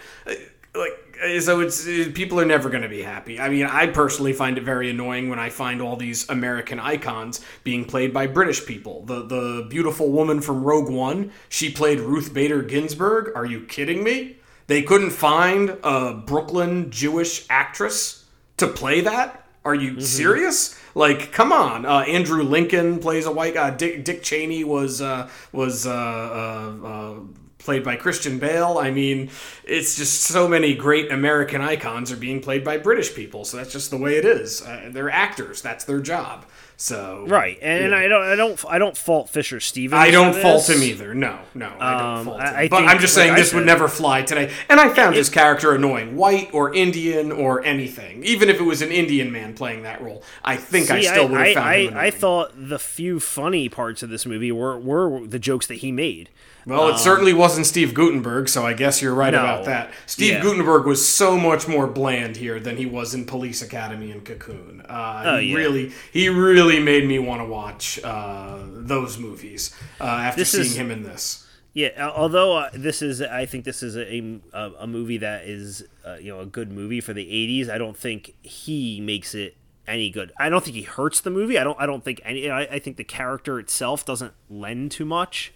Like. So it's uh, people are never going to be happy. I mean, I personally find it very annoying when I find all these American icons being played by British people. The the beautiful woman from Rogue One, she played Ruth Bader Ginsburg. Are you kidding me? They couldn't find a Brooklyn Jewish actress to play that. Are you serious? Like, come on. Uh, Andrew Lincoln plays a white guy. Dick, Dick Cheney was uh, was uh, uh, uh, played by Christian Bale. I mean, it's just so many great American icons are being played by British people. So that's just the way it is. Uh, they're actors. That's their job. So Right, and, and I don't, I don't, I don't fault Fisher Stevens. I don't fault him either. No, no, I don't Um, fault I- him. I but think, I'm just saying I this would never fly today. And I found his character annoying, white or Indian or anything. Even if it was an Indian man playing that role, I think I still would have found I, him annoying. I thought the few funny parts of this movie were, were the jokes that he made. Well, it certainly wasn't Steve Guttenberg, so I guess you're right No. about that. Steve Yeah. Guttenberg was so much more bland here than he was in Police Academy and Cocoon. Uh, Oh, he yeah. really, he really made me want to watch uh, those movies uh, after This seeing is- him in this. Yeah, although uh, this is, I think this is a a, a movie that is, uh, you know, a good movie for the '80s. I don't think he makes it any good. I don't think he hurts the movie. I don't. I don't think any. I, I think the character itself doesn't lend too much.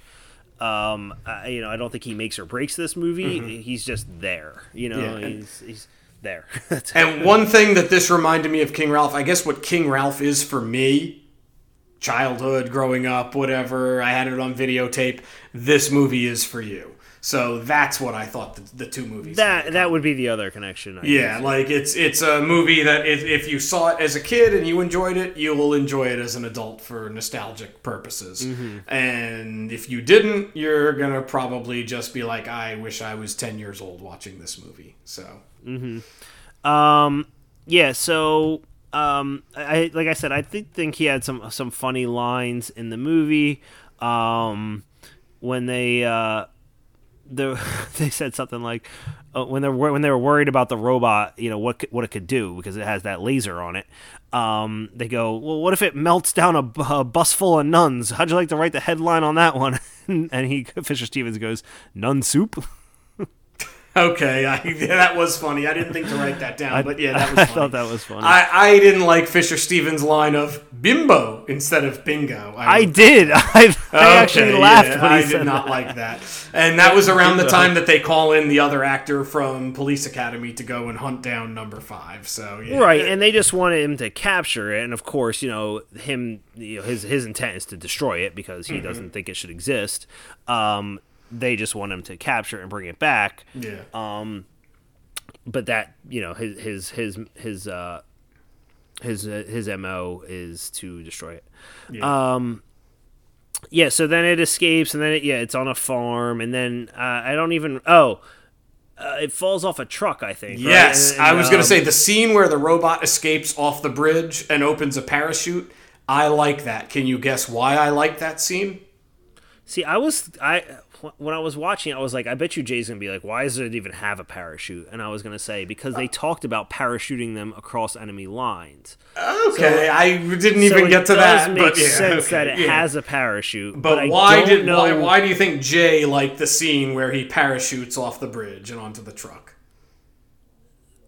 Um, I, you know, I don't think he makes or breaks this movie. He's just there. You know, Mm-hmm. Yeah, he's he's there. And one thing that this reminded me of King Ralph, I guess what King Ralph is for me, childhood, growing up, whatever, I had it on videotape. This movie is for you. So that's what I thought the, the two movies. that that would be the other connection. I Yeah, guess. like it's it's a movie that if, if you saw it as a kid and you enjoyed it, you will enjoy it as an adult for nostalgic purposes. And if you didn't, you're gonna probably just be like, I wish I was ten years old watching this movie. So Um, yeah. So, um, I like I said, I think think he had some some funny lines in the movie. Um, when they uh, the they said something like uh, when they're when they were worried about the robot, you know what what it could do because it has that laser on it. Um, they go, well, what if it melts down a, a bus full of nuns? How'd you like to write the headline on that one? and he Fisher Stevens goes, nun soup. okay, I, that was funny. I didn't think to write that down, but yeah, that was I thought that was funny. I, I didn't like Fisher Stevens' line of bimbo instead of bingo. I did. I, I actually laughed yeah, when he I said did not that. like that. And that was around the time that they call in the other actor from Police Academy to go and hunt down number five. So yeah. Right, and they just wanted him to capture it, and of course, you know, him, you know, his his intent is to destroy it because he doesn't think it should exist. Um, they just want him to capture it and bring it back. Yeah. Um, but that, you know, his his his his uh, his uh, his mo is to destroy it. Yeah. Um, yeah. So then it escapes, and then it, yeah, it's on a farm, and then uh, I don't even. Oh, Uh, it falls off a truck, I think. right? Yes, And- I and, was going um, to say the scene where the robot escapes off the bridge and opens a parachute. I like that. Can you guess why I like that scene? See, I was I when I was watching, I was like, I bet you Jay's gonna be like, why does it even have a parachute? And I was gonna say because they talked about parachuting them across enemy lines. Okay, I didn't even it get to that, make but yeah, sense okay, that it yeah. has a parachute. But, I why did know, why, why do you think Jay liked the scene where he parachutes off the bridge and onto the truck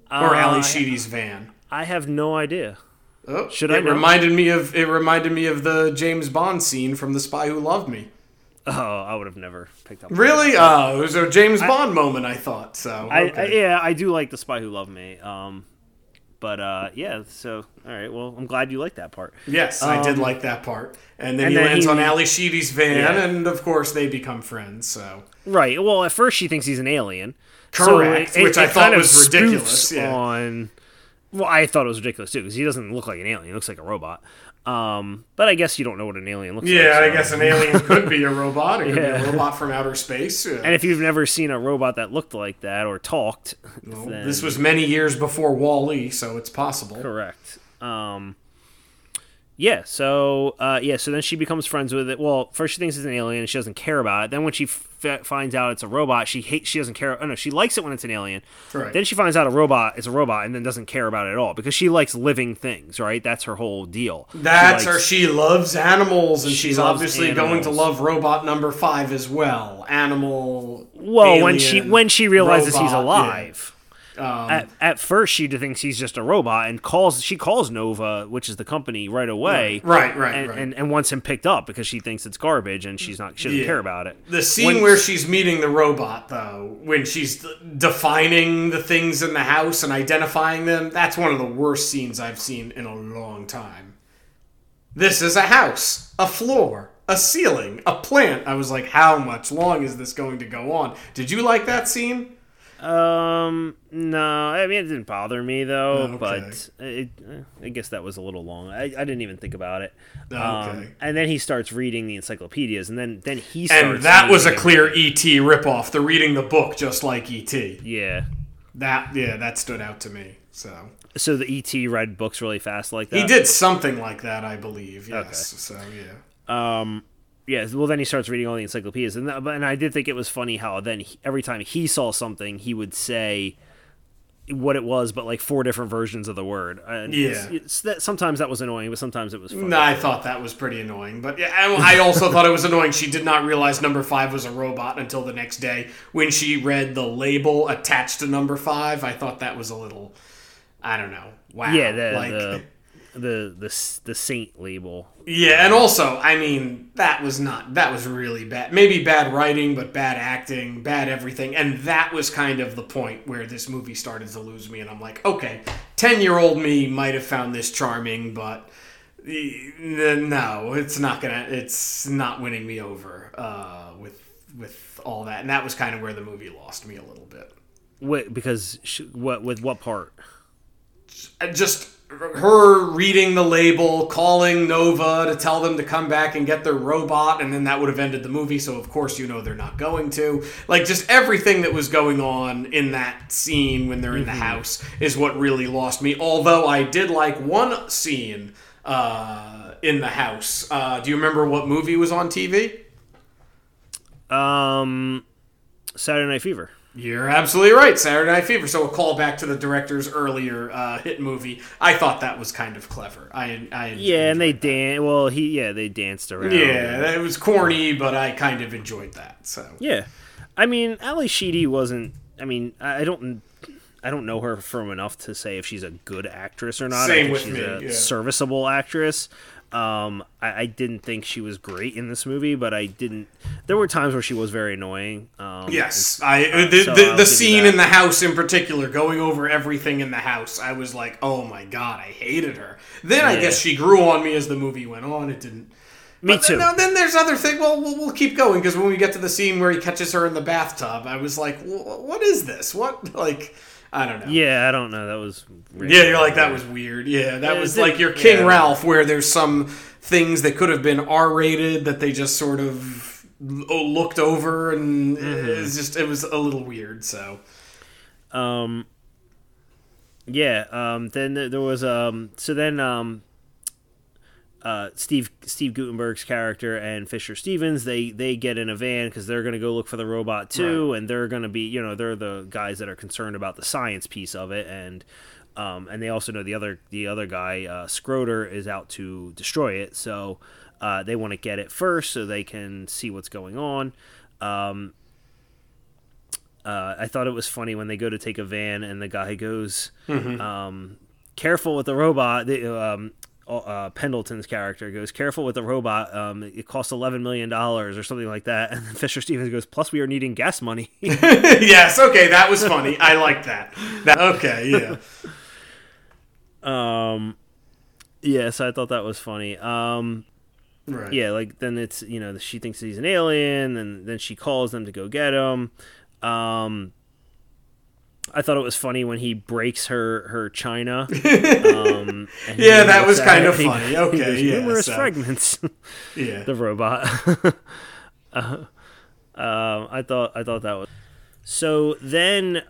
or Uh, Ally Sheedy's van? I have no idea. Oh, Should it I know? reminded me of it reminded me of the James Bond scene from The Spy Who Loved Me. Oh, I would have never picked up. Really? Oh, it was a James Bond moment. I thought so. that. I, I, yeah, I do like the Spy Who Loved Me. Um, but uh, yeah. So all right. Well, I'm glad you like that part. Yes, I did like that part. And then Um, and he then lands he- on Ally Sheedy's van, Yeah. and of course they become friends. So Right. Well, at first she thinks he's an alien. Correct, which I thought kind of was ridiculous, yeah. On well, I thought it was ridiculous too because he doesn't look like an alien; he looks like a robot. Um, but I guess you don't know what an alien looks like. yeah, I guess an alien could be a robot. It could be Yeah. a robot from outer space. Yeah. And if you've never seen a robot that looked like that or talked, Well, then this was many years before Wall-E, so it's possible. correct. Um, yeah. So uh, yeah. So then she becomes friends with it. Well, first she thinks it's an alien and she doesn't care about it. Then when she f- finds out it's a robot, she hates. She doesn't care. Oh no, she likes it when it's an alien. Right. Then she finds out a robot is a robot and then doesn't care about it at all because she likes living things. Right. That's her whole deal. She That's likes- her. She loves animals, and She she's obviously going to love robot number five as well. Animal. Well, when she when she realizes he's alive. yeah. Um, At, at first, she thinks he's just a robot and calls. She calls Nova, which is the company, right away. Right, right, and, right. And, and wants him picked up because she thinks it's garbage and she's not. She doesn't Yeah. care about it. The scene When- where she's meeting the robot, though, when she's defining the things in the house and identifying them, that's one of the worst scenes I've seen in a long time. This is a house, a floor, a ceiling, a plant. I was like, how much long is this going to go on? Did you like that scene? Um, no, I mean it didn't bother me though, Oh, Okay. but it, I guess that was a little long. I, I didn't even think about it. Oh, Um, and then he starts reading the encyclopedias, and then then he starts. And that was a clear ET ripoff. The reading the book just like ET. Yeah. That yeah, that stood out to me. So So the ET read books really fast like that. he did something like that, I believe. Yes. So yeah. Um, yeah. Well, then he starts reading all the encyclopedias, and that, but- and I did think it was funny how then he, every time he saw something, he would say what it was, but like four different versions of the word. And Yeah. it's, it's that sometimes that was annoying, but sometimes it was funny. No, I thought that was pretty annoying. But yeah, I I also thought it was annoying. She did not realize number five was a robot until the next day when she read the label attached to number five. I thought that was a little, I don't know. Wow. Yeah, the, like, the the the the saint label. yeah, and also, I mean, that was not that was really bad. Maybe bad writing, but bad acting, bad everything. And that was kind of the point where this movie started to lose me. And I'm like, okay, ten year old me might have found this charming, but no, it's not gonna. It's not winning me over uh, with with all that. And that was kind of where the movie lost me a little bit. Wait, because sh- what with what part? Just her reading the label, calling Nova to tell them to come back and get their robot, and then that would have ended the movie. So of course you know they're not going to. Like just everything that was going on in that scene when they're in the house is what really lost me. Although I did like one scene uh, in the house. Uh, do you remember what movie was on TV? Um, Saturday Night Fever. You're absolutely right. Saturday Night Fever. So a callback to the director's earlier uh, hit movie. I thought that was kind of clever. I, I Yeah, and they enjoyed that. dan. Well, he yeah they danced around. Yeah, it was corny, but I kind of enjoyed that. So Yeah, I mean, Ally Sheedy wasn't. I mean, I I don't. I don't know her from enough to say if she's a good actress or not. Same I think with she's me, a yeah. serviceable actress. Um, I, I didn't think she was great in this movie, but I didn't. There were times where she was very annoying. Um, yes, I uh, the, so the, the scene in the house in particular, going over everything in the house, I was like, oh my god, I hated her. Then I guess she grew on me as the movie went on. It didn't. me But too. Then, then there's other thing. Well, we'll, we'll keep going because when we get to the scene where he catches her in the bathtub, I was like, what is this? What like? I don't know. yeah, I don't know. That was. Yeah, you're like that was weird. Yeah, that Yeah, was like your King yeah. Ralph, where there's some things that could have been R-rated that they just sort of l- looked over, and Mm-hmm. it was just it was a little weird. So Um, yeah. Um, then there was um. So then um. Uh, Steve Steve Guttenberg's character and Fisher Stevens they they get in a van because they're going to go look for the robot too, Right. and they're going to be you know they're the guys that are concerned about the science piece of it, and um, and they also know the other the other guy uh, Skroeder is out to destroy it, so uh, they want to get it first so they can see what's going on. Um, uh, I thought it was funny when they go to take a van and the guy goes, um, "Careful with the robot." The, um, uh, Pendleton's character goes, "Careful with the robot. Um, it costs eleven million dollars or something like that." And then Fisher Stevens goes, "Plus, we are needing gas money." yes, okay, that was funny. I like that. that okay, yeah. um, yeah, so I thought that was funny. Um, Right. yeah, like then it's you know she thinks he's an alien, and then she calls them to go get him. Um, I thought it was funny when he breaks her her china. Um, Yeah, that was kind of funny. Okay, yeah, numerous so- fragments. Yeah. the robot. uh, um, I thought I thought that was so. Then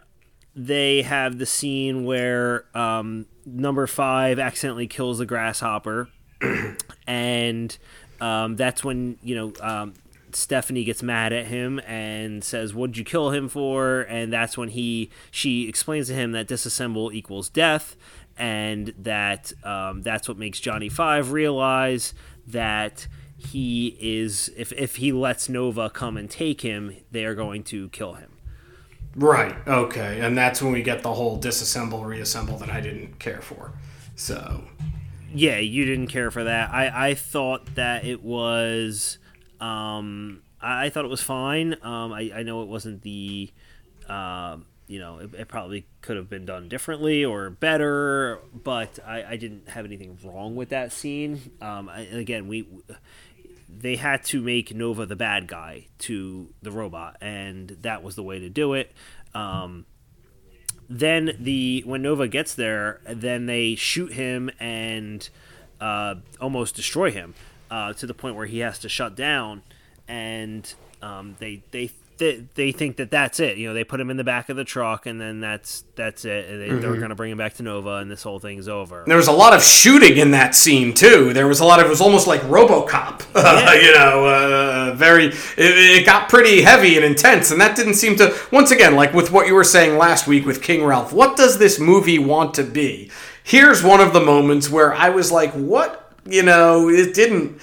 they have the scene where um, number five accidentally kills the grasshopper, and um, that's when you know um, Stephanie gets mad at him and says, "What'd you kill him for?" And that's when he she explains to him that disassemble equals death, and that um, that's what makes Johnny Five realize that he is if if he lets Nova come and take him, they are going to kill him. Right. Okay. And that's when we get the whole disassemble, reassemble that I didn't care for. So, yeah, you didn't care for that. I, I thought that it was, um, I, I thought it was fine. Um, I, I know it wasn't the, um, you know, it, it probably could have been done differently or better, but I, I didn't have anything wrong with that scene. Um, again, we, they had to make Nova the bad guy to the robot, and that was the way to do it. Um, then the when Nova gets there, then they shoot him and uh, almost destroy him uh, to the point where he has to shut down, and um, they they. They, they think that that's it. You know, they put him in the back of the truck, and then that's that's it. And they, They're going to bring him back to Nova, and this whole thing's over. there was a lot of shooting in that scene too. There was a lot of it was almost like RoboCop. you know, uh, very it, it got pretty heavy and intense and that didn't seem to once again like with what you were saying last week with King Ralph. What does this movie want to be? Here's one of the moments where I was like, what? You know, it didn't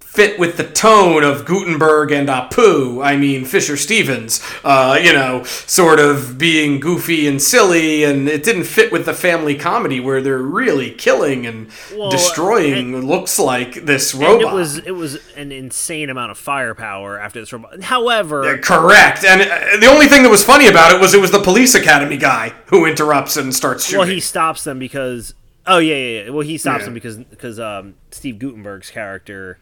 fit with the tone of Guttenberg and Apu. I mean, Fisher Stevens, uh, you know, sort of being goofy and silly, and it didn't fit with the family comedy where they're really killing and Well, destroying. looks like this And robot. it was it was an insane amount of firepower after this robot. However, Correct, and uh, the only thing that was funny about it was it was the police academy guy who interrupts and starts shooting. well, he stops them because oh yeah yeah, yeah. well he stops Yeah. them because because um, Steve Guttenberg's character.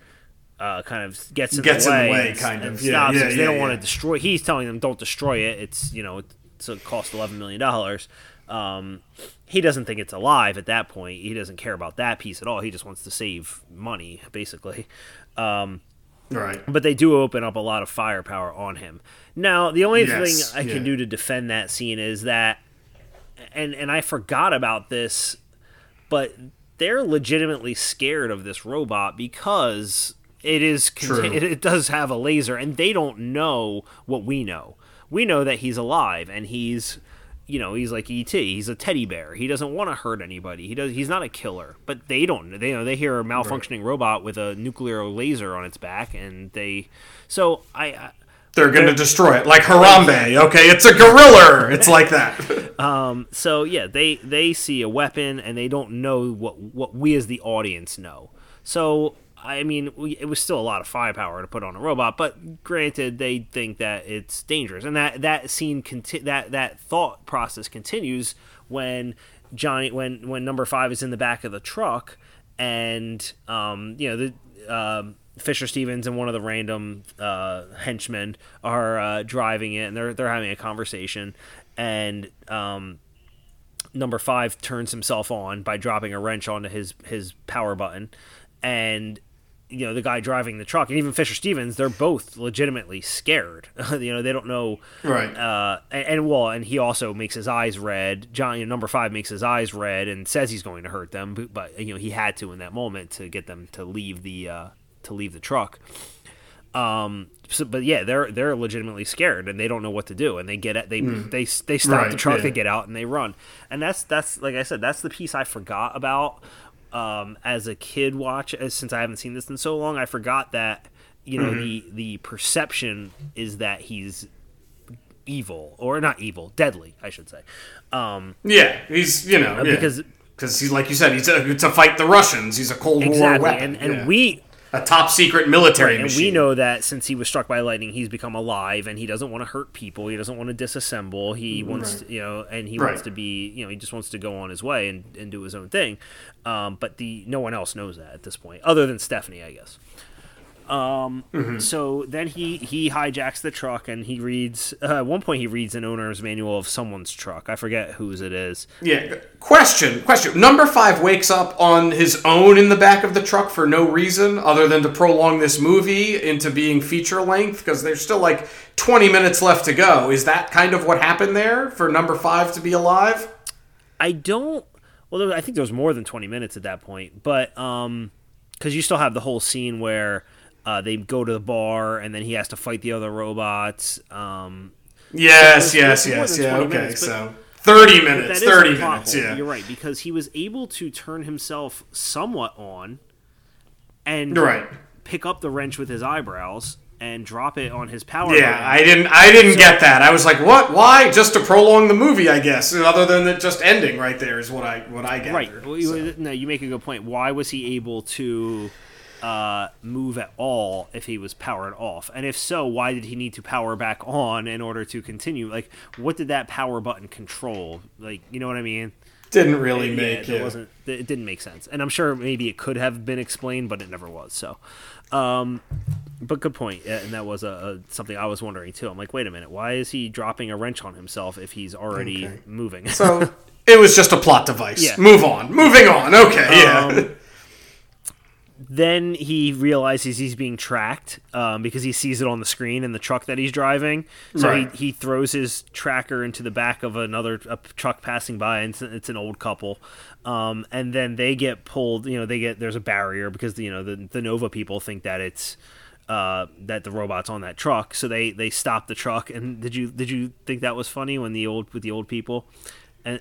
Uh, kind of gets in Gets the in way, the way, and- kind and of. Yeah, stops yeah, because they don't want to destroy. He's telling them don't destroy it. It's you know it's it cost eleven million dollars. Um, he doesn't think it's alive at that point. He doesn't care about that piece at all. He just wants to save money, basically. Um, right. but they do open up a lot of firepower on him. Now, the only Yes, thing I can do to defend that scene is that, and and I forgot about this, but they're legitimately scared of this robot because it is True. it, does have a laser, and they don't know what we know. We know that he's alive and he's. You know, he's like ET. He's a teddy bear. He doesn't want to hurt anybody. He does. He's not a killer. But they don't. They you know they hear a malfunctioning robot with a nuclear laser on its back, and they. So I They're going to destroy it like Harambe. Okay, it's a gorilla. It's like that. so yeah, they they see a weapon and they don't know what what we as the audience know. So I mean, we, it was still a lot of firepower to put on a robot, but granted, they think that it's dangerous, and that that scene conti- that that thought process continues when Johnny when when number five is in the back of the truck, and um you know the. Um, Fisher Stevens and one of the random uh, henchmen are uh, driving it, and they're they're having a conversation, and um, number five turns himself on by dropping a wrench onto his his power button, and you know the guy driving the truck and even Fisher Stevens, they're both legitimately scared. you know they don't know Right. uh, and, and well, and he also makes his eyes red. John, you know, number five makes his eyes red and says he's going to hurt them, but, but you know he had to in that moment to get them to leave the uh, to leave the truck. Um, so, but yeah, they're they're legitimately scared and they don't know what to do, and they get it. They they they stop Right, the truck, yeah. they get out, and they run. And that's that's like I said, that's the piece I forgot about um, as a kid watch. As, since I haven't seen this in so long, I forgot that you know the the perception is that he's evil or not evil, deadly, I should say. Um, Yeah, he's you know yeah. because because he's like you said he's a, to fight the Russians. He's a Cold War exactly, weapon, and and yeah. we a top secret military and machine. we know that since he was struck by lightning, he's become alive, and he doesn't want to hurt people. He doesn't want to disassemble. He wants, Right. to, you know, and he Right. wants to be, you know, he just wants to go on his way and, and do his own thing. Um, but the no one else knows that at this point, other than Stephanie, I guess. Um, Mm-hmm. so then he he hijacks the truck and he reads. Uh, at one point, he reads an owner's manual of someone's truck. I forget whose it is. Yeah. Question. Question. Number five wakes up on his own in the back of the truck for no reason other than to prolong this movie into being feature length because there's still like 20 minutes left to go. Is that kind of what happened there for number five to be alive? I don't. Well, I think there was more than twenty minutes at that point, but um, because you still have the whole scene where uh, they go to the bar and then he has to fight the other robots. Um, Yes. there's- yes. Yes. Yeah. Okay. minutes, so 30 minutes. 30 minutes. Yeah. You're right because he was able to turn himself somewhat on and Right. pick up the wrench with his eyebrows and drop it on his power. Yeah, button. I didn't. I didn't get that. I was like, "What? Why?" Just to prolong the movie, I guess. Other than it just ending right there is what I what I get. Right. So- No, you make a good point. Why was he able to uh, move at all if he was powered off? And if so, why did he need to power back on in order to continue? Like, what did that power button control? Like, you know what I mean? Didn't really yeah, make it it. wasn't. It didn't make sense. And I'm sure maybe it could have been explained, but it never was. So. Um, but good point, and that was a, a something I was wondering too. I'm like, wait a minute, why is he dropping a wrench on himself if he's already Okay. moving? So it was just a plot device. Yeah. Move on. Moving on. Okay. Yeah. Then he realizes he's being tracked um, because he sees it on the screen in the truck that he's driving. So Right. he, he throws his tracker into the back of another a truck passing by, and it's, it's an old couple. Um, and then they get pulled. You know, they get there's a barrier because you know the the Nova people think that it's uh, that the robot's on that truck. So they they stop the truck. And did you did you think that was funny when the old with the old people? And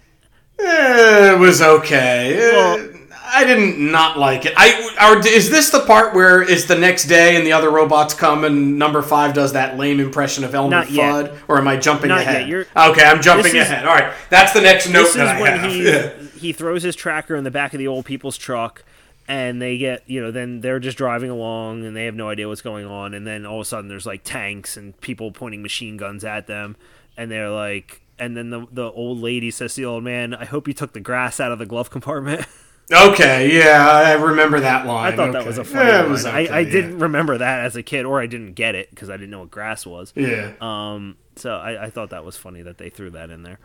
it was okay. Well- I didn't not like it. I are, is this the part where it's the next day and the other robots come and number five does that lame impression of Elmer Not yet. Fudd, or am I jumping Not ahead? yet. Okay, I'm jumping is- ahead. All right, that's the next note this is I when have. he Yeah. he throws his tracker in the back of the old people's truck and they get you know then they're just driving along and they have no idea what's going on and then all of a sudden there's like tanks and people pointing machine guns at them and they're like and then the the old lady says to the old man i hope you took the grass out of the glove compartment Okay, yeah, I remember that line. i thought that was a funny Yeah, was I, okay, I yeah. didn't remember that as a kid or i didn't get it because i didn't know what grass was Yeah. um so I, I thought that was funny that they threw that in there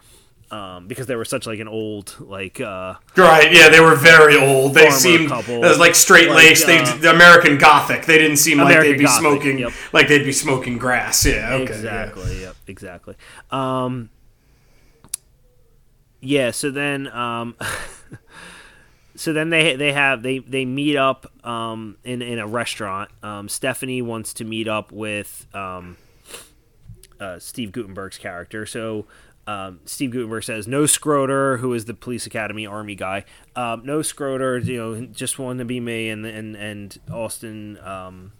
um, because they were such like an old like uh Right, yeah, they were very old. They seemed couple. uh, like straight laced. Like, they uh, the American Gothic. They didn't seem like they'd be Gothic, smoking yep. like they'd be smoking grass. Yeah, okay, yeah. exactly yep exactly um yeah so then um so then they they have they they meet up um in in a restaurant um stephanie wants to meet up with um uh, Steve Guttenberg's character. So um, Steve Guttenberg says, "No Skroeder, who is the police academy army guy. Um, no Skroeder, you know, just wanted to be me." And and and Austin, um,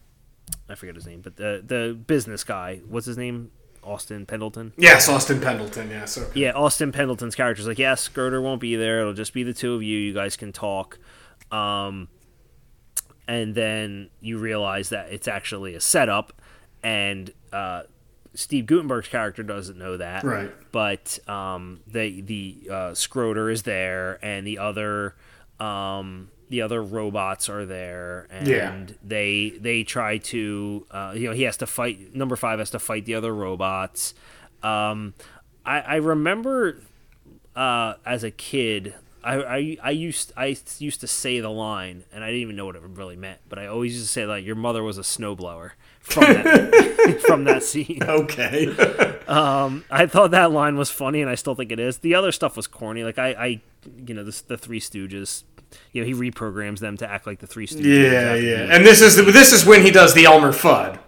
I forget his name, but the the business guy. What's his name? Austin Pendleton. Yes, Austin Pendleton. Yes, okay. Yeah, Austin Pendleton's character's like, yes, Skroeder won't be there. It'll just be the two of you. You guys can talk. Um, and then you realize that it's actually a setup, and uh, Steve Guttenberg's character doesn't know that. Right. But um, the the uh, Skroeder is there, and the other um, the other robots are there, and Yeah. they they try to uh, you know he has to fight. Number five has to fight the other robots. Um, I, I remember uh, as a kid, I, I I used I used to say the line, and I didn't even know what it really meant, but I always used to say like your mother was a snowblower from that from that scene. Okay. Um, I thought that line was funny, and I still think it is. The other stuff was corny. Like I, I you know, the, the Three Stooges. You know, he reprograms them to act like the Three Stooges. yeah, yeah. And this is this is when he does the Elmer Fudd.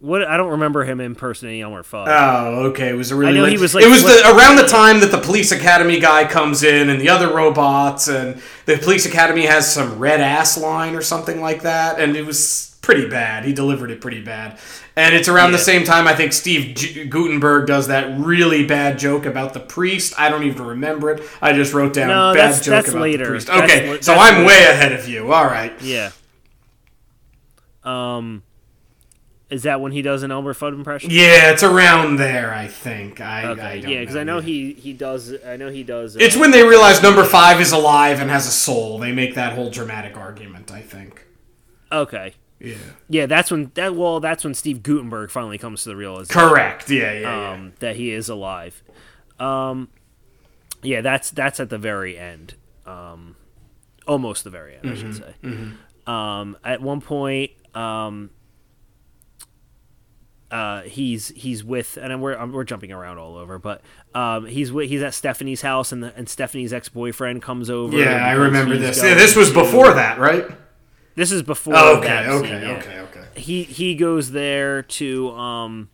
What I don't remember him impersonating Elmer Fudd. Oh, okay. It was a really. I know he was, like, it was the around the time that the police academy guy comes in and the other robots and the police academy has some red ass line or something like that, and it was pretty bad. He delivered it pretty bad, and it's around the same time I think Steve G- Guttenberg does that really bad joke about the priest. I don't even remember it. I just wrote down No, bad that's- joke that's about later. the priest. That's Okay, li- so I'm later. way ahead of you. All right. Yeah. Um, is that when he does an Elmer Fudd impression? Yeah, it's around there. I think. I, I Okay. don't Yeah, because I know he he does. I know he does. Uh, It's when they realize number five is alive and has a soul. They make that whole dramatic argument. I think. okay. Yeah. Yeah, that's when that. Well, that's when Steve Guttenberg finally comes to the realization. Correct. Yeah. Yeah. um, that he is alive. Um, yeah, that's that's at the very end, um, almost the very end, I should say. Um, at one point, um, uh, he's he's with, and we're we're jumping around all over, but um, he's with, he's at Stephanie's house, and the, and Stephanie's ex boyfriend comes over. yeah. Yeah. I remember this. Yeah. This was before that, right? This is before. Oh, okay. Okay. scene, yeah Okay. Okay. he he goes there to um,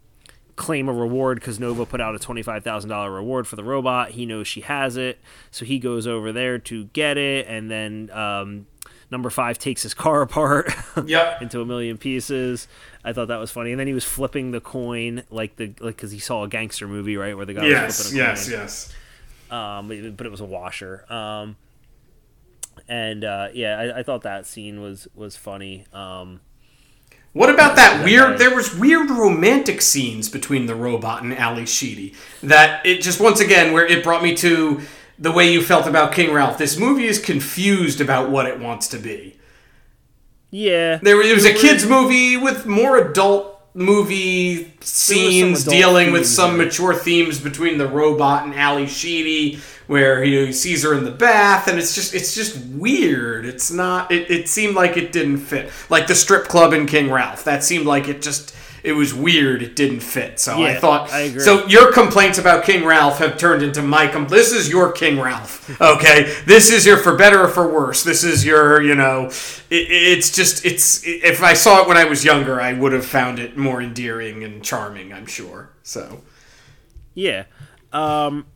claim a reward because Nova put out a twenty five thousand dollar reward for the robot. He knows she has it, so he goes over there to get it, and then um, number five takes his car apart Yep. into a million pieces. I thought that was funny, and then he was flipping the coin like the like because he saw a gangster movie right where the guy was Yes. flipping a Yes. coin. Yes. Um, but but it was a washer. Um, and uh, yeah, I, I thought that scene was was funny. Um, What about that weird? There was weird romantic scenes between the robot and Ally Sheedy. That it just once again where it brought me to the way you felt about King Ralph. This movie is confused about what it wants to be. yeah, There, it was a kids movie with more adult movie scenes adult dealing with some mature themes between the robot and Ally Sheedy, where he sees her in the bath, and it's just it's just weird. It's not. It, it seemed like it didn't fit. Like the strip club in King Ralph, that seemed like it just. It was weird. It didn't fit. So I thought. I. So your complaints about King Ralph have turned into my com- This is your King Ralph. Okay, this is your for better or for worse. This is your, you know, it, it's just it's. If I saw it when I was younger, I would have found it more endearing and charming. I'm sure. So Yeah. Um,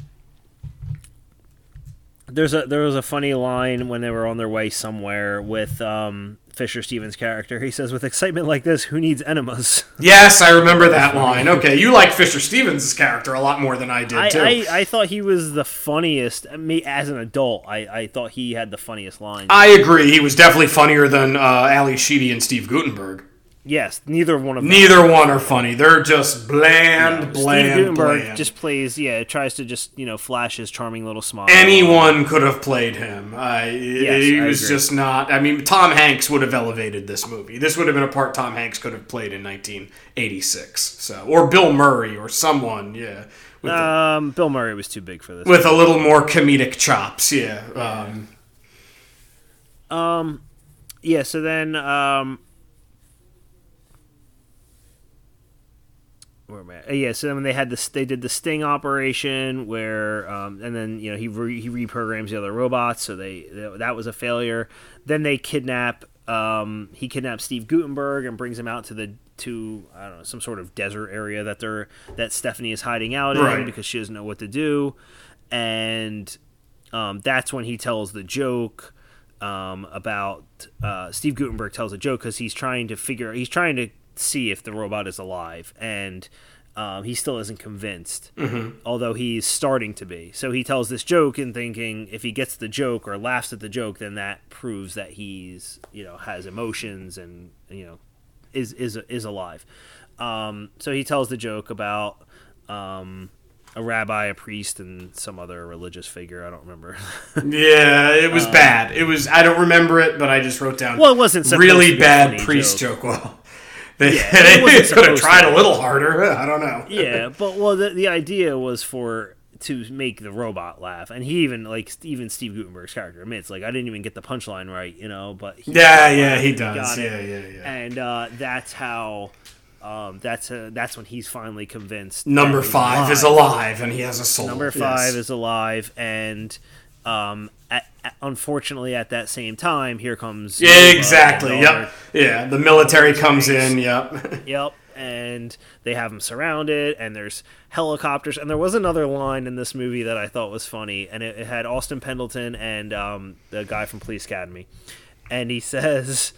there's a there was a funny line when they were on their way somewhere with um, Fisher Stevens' character. He says, "With excitement like this, who needs enemas?" yes, I remember that line. Okay, you like Fisher Stevens' character a lot more than I did I, too. I, I thought he was the funniest. Me as an adult, I, I thought he had the funniest lines. I agree. He was definitely funnier than uh, Ally Sheedy and Steve Guttenberg. Yes, neither one of them. Neither one are funny. They're just bland, Steve bland, bland. just plays, yeah, It tries to just you know flash his charming little smile. anyone could have played him. I, he I was just not. I mean, Tom Hanks would have elevated this movie. This would have been a part Tom Hanks could have played in 1986. So, or Bill Murray or someone. Yeah, with, the- Um, Bill Murray was too big for this. with a little more comedic chops. Yeah. Um, Yeah, so then um where am I? Uh, Yeah, so then when they had this, they did the sting operation where, um, and then you know he re, he reprograms the other robots, so they that was a failure. Then they kidnap, um, he kidnaps Steve Guttenberg and brings him out to the to I don't know some sort of desert area that they're that Stephanie is hiding out in because she doesn't know what to do, and um, that's when he tells the joke um, about uh, Steve Guttenberg tells a joke because he's trying to figure he's trying to see if the robot is alive and um, he still isn't convinced although he's starting to be so he tells this joke and thinking if he gets the joke or laughs at the joke then that proves that he's you know has emotions and you know is is is alive um, so he tells the joke about um, a rabbi, a priest, and some other religious figure. I don't remember. yeah, it was bad. It was. I don't remember it, but I just wrote down. Well, it wasn't really to be a bad priest joke. joke. Well, they, Yeah, they could have tried to a little harder. I don't know. yeah, but well, the, the idea was for to make the robot laugh, and he even like even Steve Guttenberg's character admits like I didn't even get the punchline right, you know, but he Yeah, yeah, he does. it. Yeah, yeah, yeah. and uh, that's how um, that's uh, that's when he's finally convinced. Number five is alive. alive and he has a soul. Number Yes. five is alive, and um, at, at- unfortunately, at that same time, here comes Yeah, Nova exactly. Yep. Yeah, the military comes in. Yep. Yep. And they have them surrounded, and there's helicopters. And there was another line in this movie that I thought was funny, and it, it had Austin Pendleton and um, the guy from Police Academy, and he says.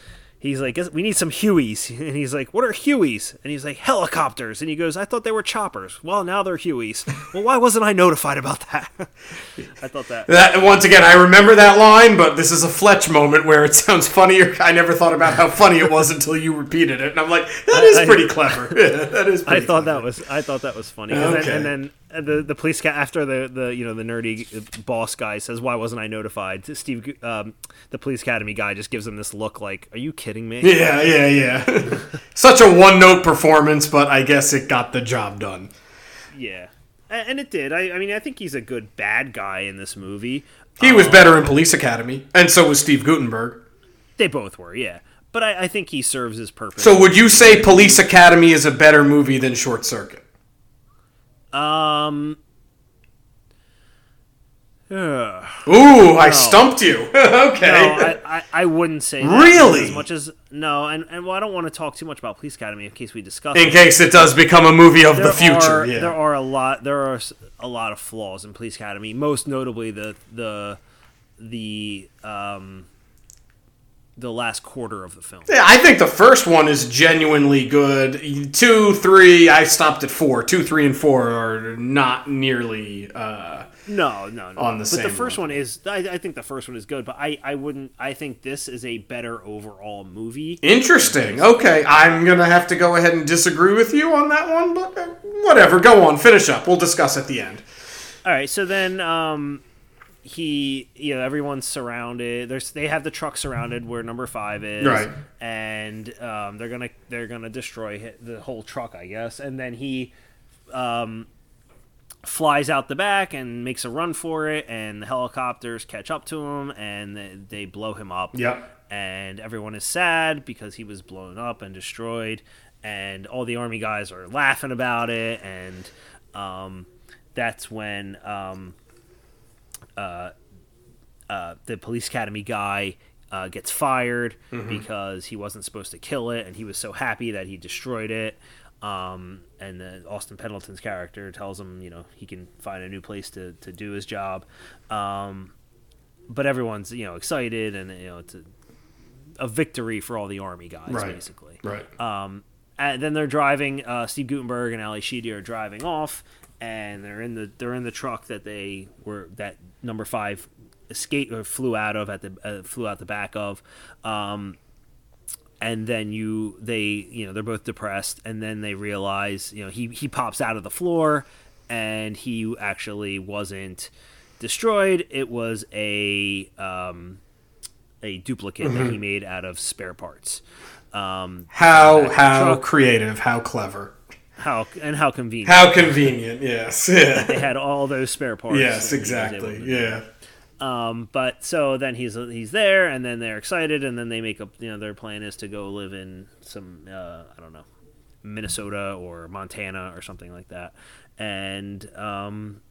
He's like, we need some Hueys. And he's like, what are Hueys? And he's like, helicopters. And he goes, I thought they were choppers. Well, now they're Hueys. well, why wasn't I notified about that? I thought that. That once again, I remember that line, but this is a Fletch moment where it sounds funnier. I never thought about how funny it was until you repeated it, and I'm like, that is I- pretty clever. Yeah, that is. I thought clever. that was I thought that was funny. Okay. then, and then the the police cat after the the you know the nerdy boss guy says why wasn't I notified? Steve um, the police academy guy just gives him this look like are you kidding me? Yeah, yeah, yeah. Such a one-note performance, but I guess it got the job done. Yeah. And it did. I, I mean, I think he's a good bad guy in this movie. He was better in Police Academy, and so was Steve Guttenberg. They both were, yeah. But I, I think he serves his purpose. So, would you say Police Academy is a better movie than Short Circuit? Um. Ooh, I stumped you. okay. No, I, I, I wouldn't say that Really? as much as no, and, and well, I don't want to talk too much about Police Academy in case we discuss in it. case it does become a movie of the future. Are, yeah. There are a lot. There are a lot of flaws in Police Academy. Most notably, the the the um the last quarter of the film. Yeah, I think the first one is genuinely good. Two, three, I stopped at four. Two, three, and four are not nearly. Uh, No, no, no. On the but same the first level. one is. I, I think the first one is good, but I I wouldn't. I think this is a better overall movie. interesting. Okay, I'm gonna have to go ahead and disagree with you on that one, but uh, whatever. Go on, finish up. We'll discuss at the end. All right, so then um he you know everyone's surrounded. There's they have the truck surrounded where number five is. Right. and um, they're gonna they're gonna destroy the whole truck i guess. And then he um, flies out the back and makes a run for it and the helicopters catch up to him and they, they blow him up. Yep. and everyone is sad because he was blown up and destroyed and all the army guys are laughing about it. And um, that's when um, uh, uh, the police academy guy uh, gets fired because he wasn't supposed to kill it and he was so happy that he destroyed it um, and then Austin Pendleton's character tells him, you know, he can find a new place to, to do his job. Um, but everyone's, you know, excited and, you know, it's a, a victory for all the army guys, Right. basically. Right. Um, and then they're driving. Uh, Steve Guttenberg and Ally Sheedy are driving off, and they're in the they're in the truck that they were that number five escaped or flew out of at the uh, flew out the back of. Um, and then you they you know they're both depressed, and then they realize you know he he pops out of the floor, and he actually wasn't destroyed. It was a um, a duplicate that he made out of spare parts. Um, How how truck- creative, how clever, how and how convenient. how convenient. Yes. Yeah. they had all those spare parts. Yes. that he was able Exactly. Yeah. Um, but so then he's he's there, and then they're excited, and then they make up. You know, their plan is to go live in some uh, I don't know, Minnesota or Montana or something like that, and um,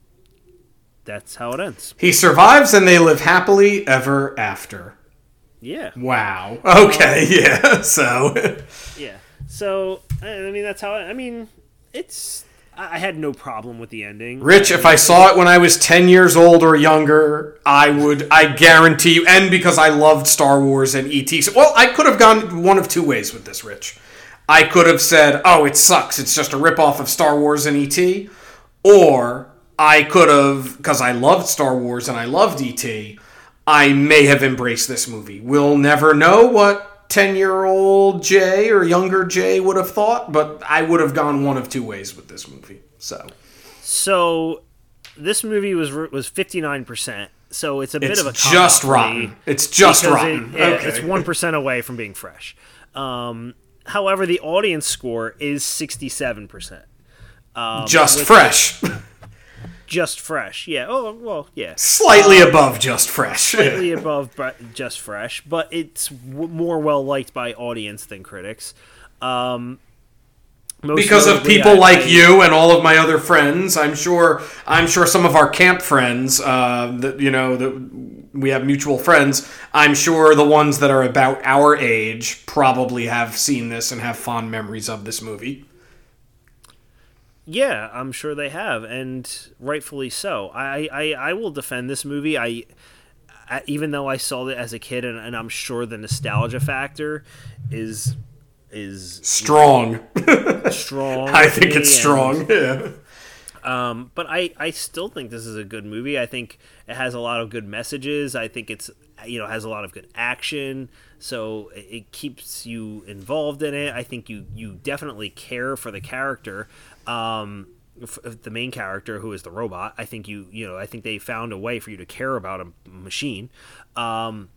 that's how it ends. He survives, and they live happily ever after. Yeah, Wow. Okay. Yeah. So. yeah. So I I mean, that's how. I mean, it's. I I had no problem with the ending. Rich, if I saw it when I was 10 years old or younger, I would, I guarantee you, and because I loved Star Wars and E.T. So, well, I could have gone one of two ways with this, Rich. I could have said, oh, it sucks, it's just a ripoff of Star Wars and E.T. Or I could have, because I loved Star Wars and I loved E.T., I may have embraced this movie. We'll never know what 10 year old Jay or younger Jay would have thought, but I would have gone one of two ways with this movie. So. So this movie was was fifty nine percent. So it's a bit It's of a just cop-out for me rotten. It's just rotten. It, yeah, okay. It's one percent away from being fresh. Um, however, the audience score is sixty seven percent. just fresh. just fresh. Yeah. Oh well, yeah. Slightly above just fresh. Slightly above but just fresh, but it's w- more well liked by audience than critics. Um, because of people I- like I- you and all of my other friends i'm sure i'm sure some of our camp friends uh, that you know that we have mutual friends i'm sure the ones that are about our age probably have seen this and have fond memories of this movie Yeah, I'm sure they have, and rightfully so. I, I, I will defend this movie. I, I even though I saw it as a kid, and, and I'm sure the nostalgia factor is is strong strong. i think it's strong yeah Um, but I, I still think this is a good movie. I think it has a lot of good messages. I think it's you know has a lot of good action. So it, it keeps you involved in it. I think you you definitely care for the character. Um, f- the main character who is the robot. I think you you know I think they found a way for you to care about a machine. Um,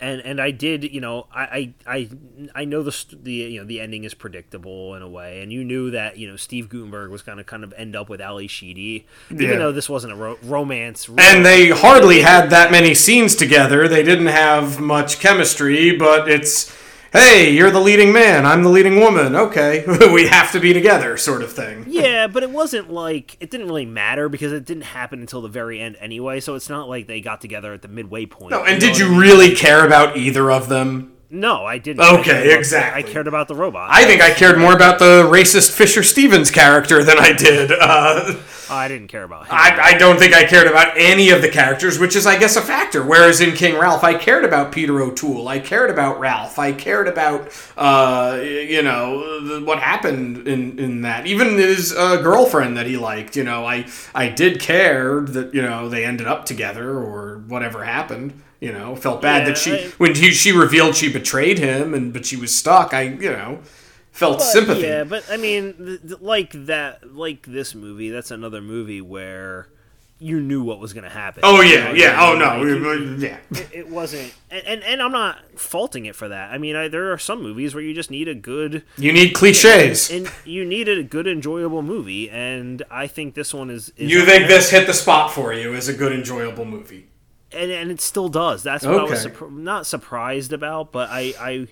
and and I did, you know, I I I, know the the you know the ending is predictable in a way, and you knew that you know Steve Guttenberg was going to kind of end up with Ally Sheedy, Yeah. even though this wasn't a ro- romance. and they hardly had that many scenes together they didn't have much chemistry but it's hey you're the leading man i'm the leading woman okay we have to be together sort of thing yeah, but it wasn't like it didn't really matter because it didn't happen until the very end anyway. So it's not like they got together at the midway point. No, and know did you I mean? really care about either of them? No, I didn't. Okay, I about- exactly. I cared about the robot. I think I cared more about the racist Fisher Stevens character than I did. Uh, Oh, I didn't care about him. I, I don't think I cared about any of the characters, which is, I guess, a factor. Whereas in King Ralph, I cared about Peter O'Toole. I cared about Ralph. I cared about, uh, you know, what happened in, in that. Even his uh, girlfriend that he liked, you know, I, I did care that, you know, they ended up together or whatever happened. You know, felt bad Yeah, that she, I- when he, she revealed she betrayed him, and but she was stuck. I, you know, felt But, sympathy. Yeah, but I mean, th- th- like that, like this movie, that's another movie where you knew what was going to happen. Oh You yeah, know, yeah. Oh no, it- yeah. it, it wasn't, and, and and I'm not faulting it for that. I mean, I, there are some movies where you just need a good, You need cliches. and you need a good, enjoyable movie, and I think this one is. is You think this hit the spot for you as a good, enjoyable movie? And, and it still does. That's what I was Okay. not surprised about, but I I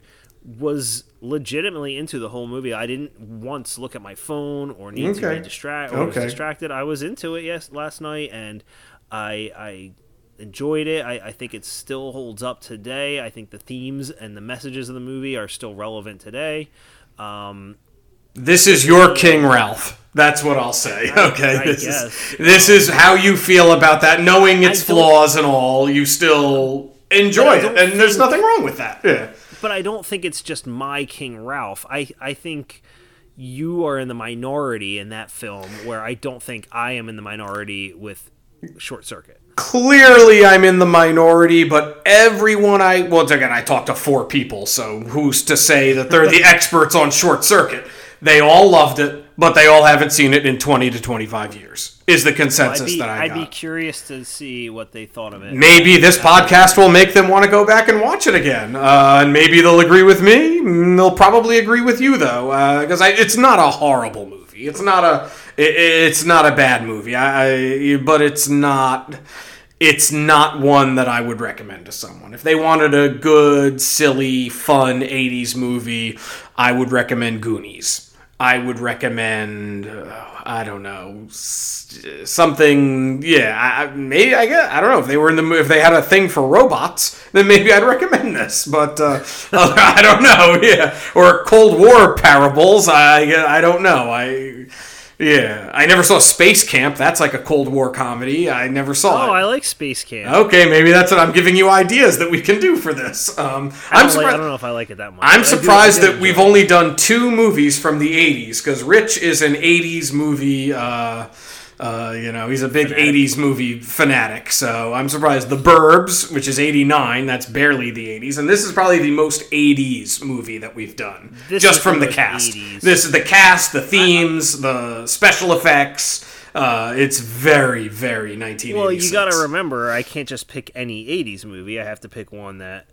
was legitimately into the whole movie. I didn't once look at my phone or need to be distracted or was Okay. distracted. I was into it yes last night, and I I enjoyed it. I, I think it still holds up today. I think the themes and the messages of the movie are still relevant today. Um, This is your King Ralph. That's what I'll say. Okay, I this guess. is this is how you feel about that, knowing its flaws and all. You still enjoy it, don't and there's think- nothing wrong with that. Yeah. but I don't think it's just my King Ralph. I I think you are in the minority in that film, where I don't think I am in the minority with Short Circuit. Clearly, I'm in the minority, but everyone I well, again, I talked to four people, so who's to say that they're the experts on Short Circuit? They all loved it, but they all haven't seen it in 20 to 25 years. Is the consensus be that I I'd got? be curious to see what they thought of it. Maybe this podcast will make them want to go back and watch it again, uh, and maybe they'll agree with me. They'll probably agree with you though, because it's not a horrible movie. It's not a it, it's not a bad movie. I, I but it's not it's not one that I would recommend to someone. If they wanted a good, silly, fun '80s movie, I would recommend Goonies. I would recommend, uh, I don't know, something. Yeah, I, maybe I guess I don't know if they were in the if they had a thing for robots, then maybe I'd recommend this. But uh, I don't know. Yeah, or Cold War parables. I I don't know. I yeah, I never saw Space Camp. That's like a Cold War comedy. I never saw it. Oh, it. I like Space Camp. Okay, maybe that's what I'm giving you ideas that we can do for this. Um, I, I'm don't like, I surprised. don't know if I like it that much. I'm but I do- I surprised that we've only done two movies from the 80s because Rich is an 80s movie. Uh, uh, you know, he's a big 80s movie fanatic. So I'm surprised. The Burbs, which is 89, that's barely the 80s. And this is probably the most 80s movie that we've done. This just from the the, cast. 80s. This is the cast, the themes, the special effects. Uh, it's very, very 1986. Well, you got to remember, I can't just pick any '80s movie. I have to pick one that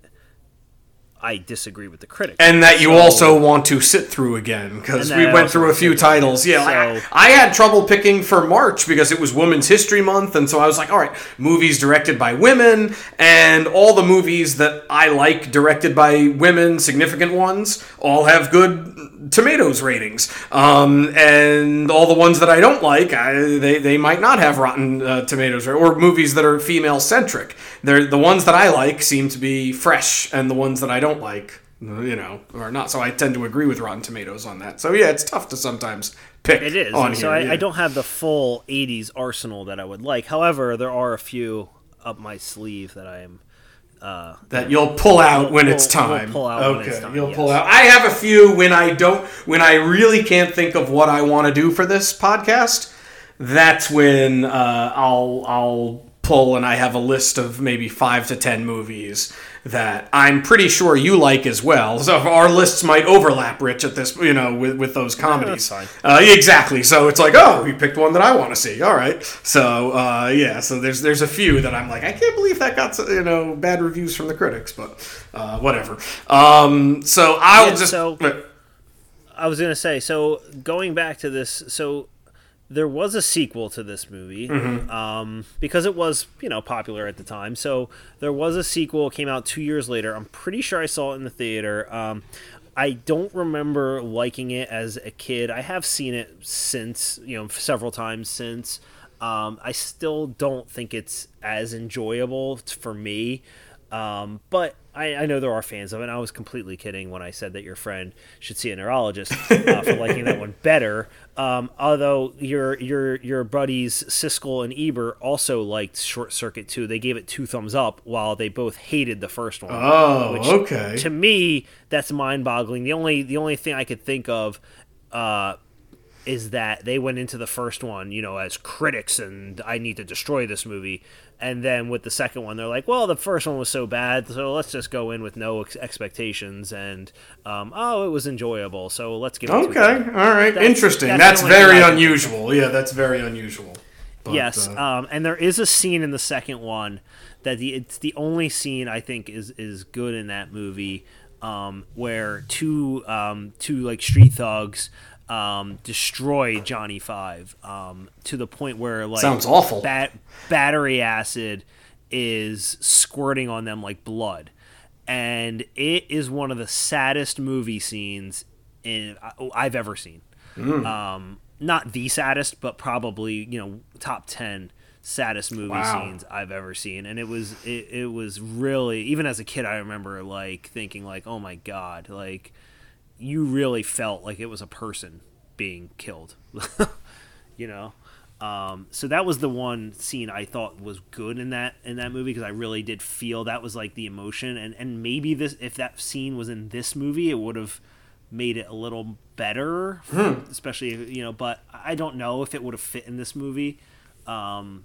I disagree with the critics. and that you So- also want to sit through again because we I went through a few titles. Yeah, So- I, I had trouble picking for March because it was Women's History Month, and so I was like, all right, movies directed by women, and all the movies that I like directed by women, significant ones, all have good tomatoes ratings, um, and all the ones that I don't like, I, they they might not have Rotten uh, Tomatoes or movies that are female centric. They're the ones that I like seem to be fresh, and the ones that I don't like you know, or not. So I tend to agree with Rotten Tomatoes on that. So yeah, it's tough to sometimes pick. It is. On so here, I, yeah. I don't have the full '80s arsenal that I would like. However, there are a few up my sleeve that I am. That you'll pull out when We'll- it's we'll time. when okay, it's time, you'll yes. pull out. I have a few when I don't, when I really can't think of what I want to do for this podcast. That's when uh, I'll I'll pull, and I have a list of maybe five to ten movies that I'm pretty sure you like as well. So our lists might overlap, Rich, at this, you know, with, with those comedies. fine. Uh, exactly. So it's like, oh, you picked one that I want to see. All right. So uh, yeah. So there's there's a few that I'm like, I can't believe that got you know bad reviews from the critics, but uh, whatever. Um, so I'll Yeah, just. so- I was gonna say. So going back to this, so there was a sequel to this movie Mm-hmm. um, because it was you know popular at the time. So there was a sequel. Came out two years later. I'm pretty sure I saw it in the theater. Um, I don't remember liking it as a kid. I have seen it since, you know, several times since. Um, I still don't think it's as enjoyable for me. Um, but I, I know there are fans of it. And I was completely kidding when I said that your friend should see a neurologist uh, for liking that one better. Um, although your your your buddies Siskel and Ebert also liked Short Circuit 2. They gave it two thumbs up while they both hated the first one. Oh, which okay. To me, that's mind-boggling. The only the only thing I could think of uh, is that they went into the first one, you know, as critics and I need to destroy this movie. And then with the second one, they're like, well, the first one was so bad, so let's just go in with no ex- expectations. And, um, oh, it was enjoyable, so let's give it Okay. All right. That's- Interesting. that's That's, the only thing very unusual. Yeah, that's very unusual. But, yes, uh, um, and there is a scene in the second one that the it's the only scene I think is is good in that movie um, where two um, two like street thugs um, destroy Johnny Five um, to the point where like Sounds awful. Bat- battery acid is squirting on them like blood, and it is one of the saddest movie scenes in I've ever seen um, not the saddest, but probably you know top ten saddest movie Wow. scenes I've ever seen, and it was it, it was really even as a kid I remember like thinking like oh my god like you really felt like it was a person being killed, you know. Um, so that was the one scene I thought was good in that in that movie because I really did feel that was like the emotion and and maybe this if that scene was in this movie it would have made it a little better, especially you know. But I don't know if it would have fit in this movie. Um,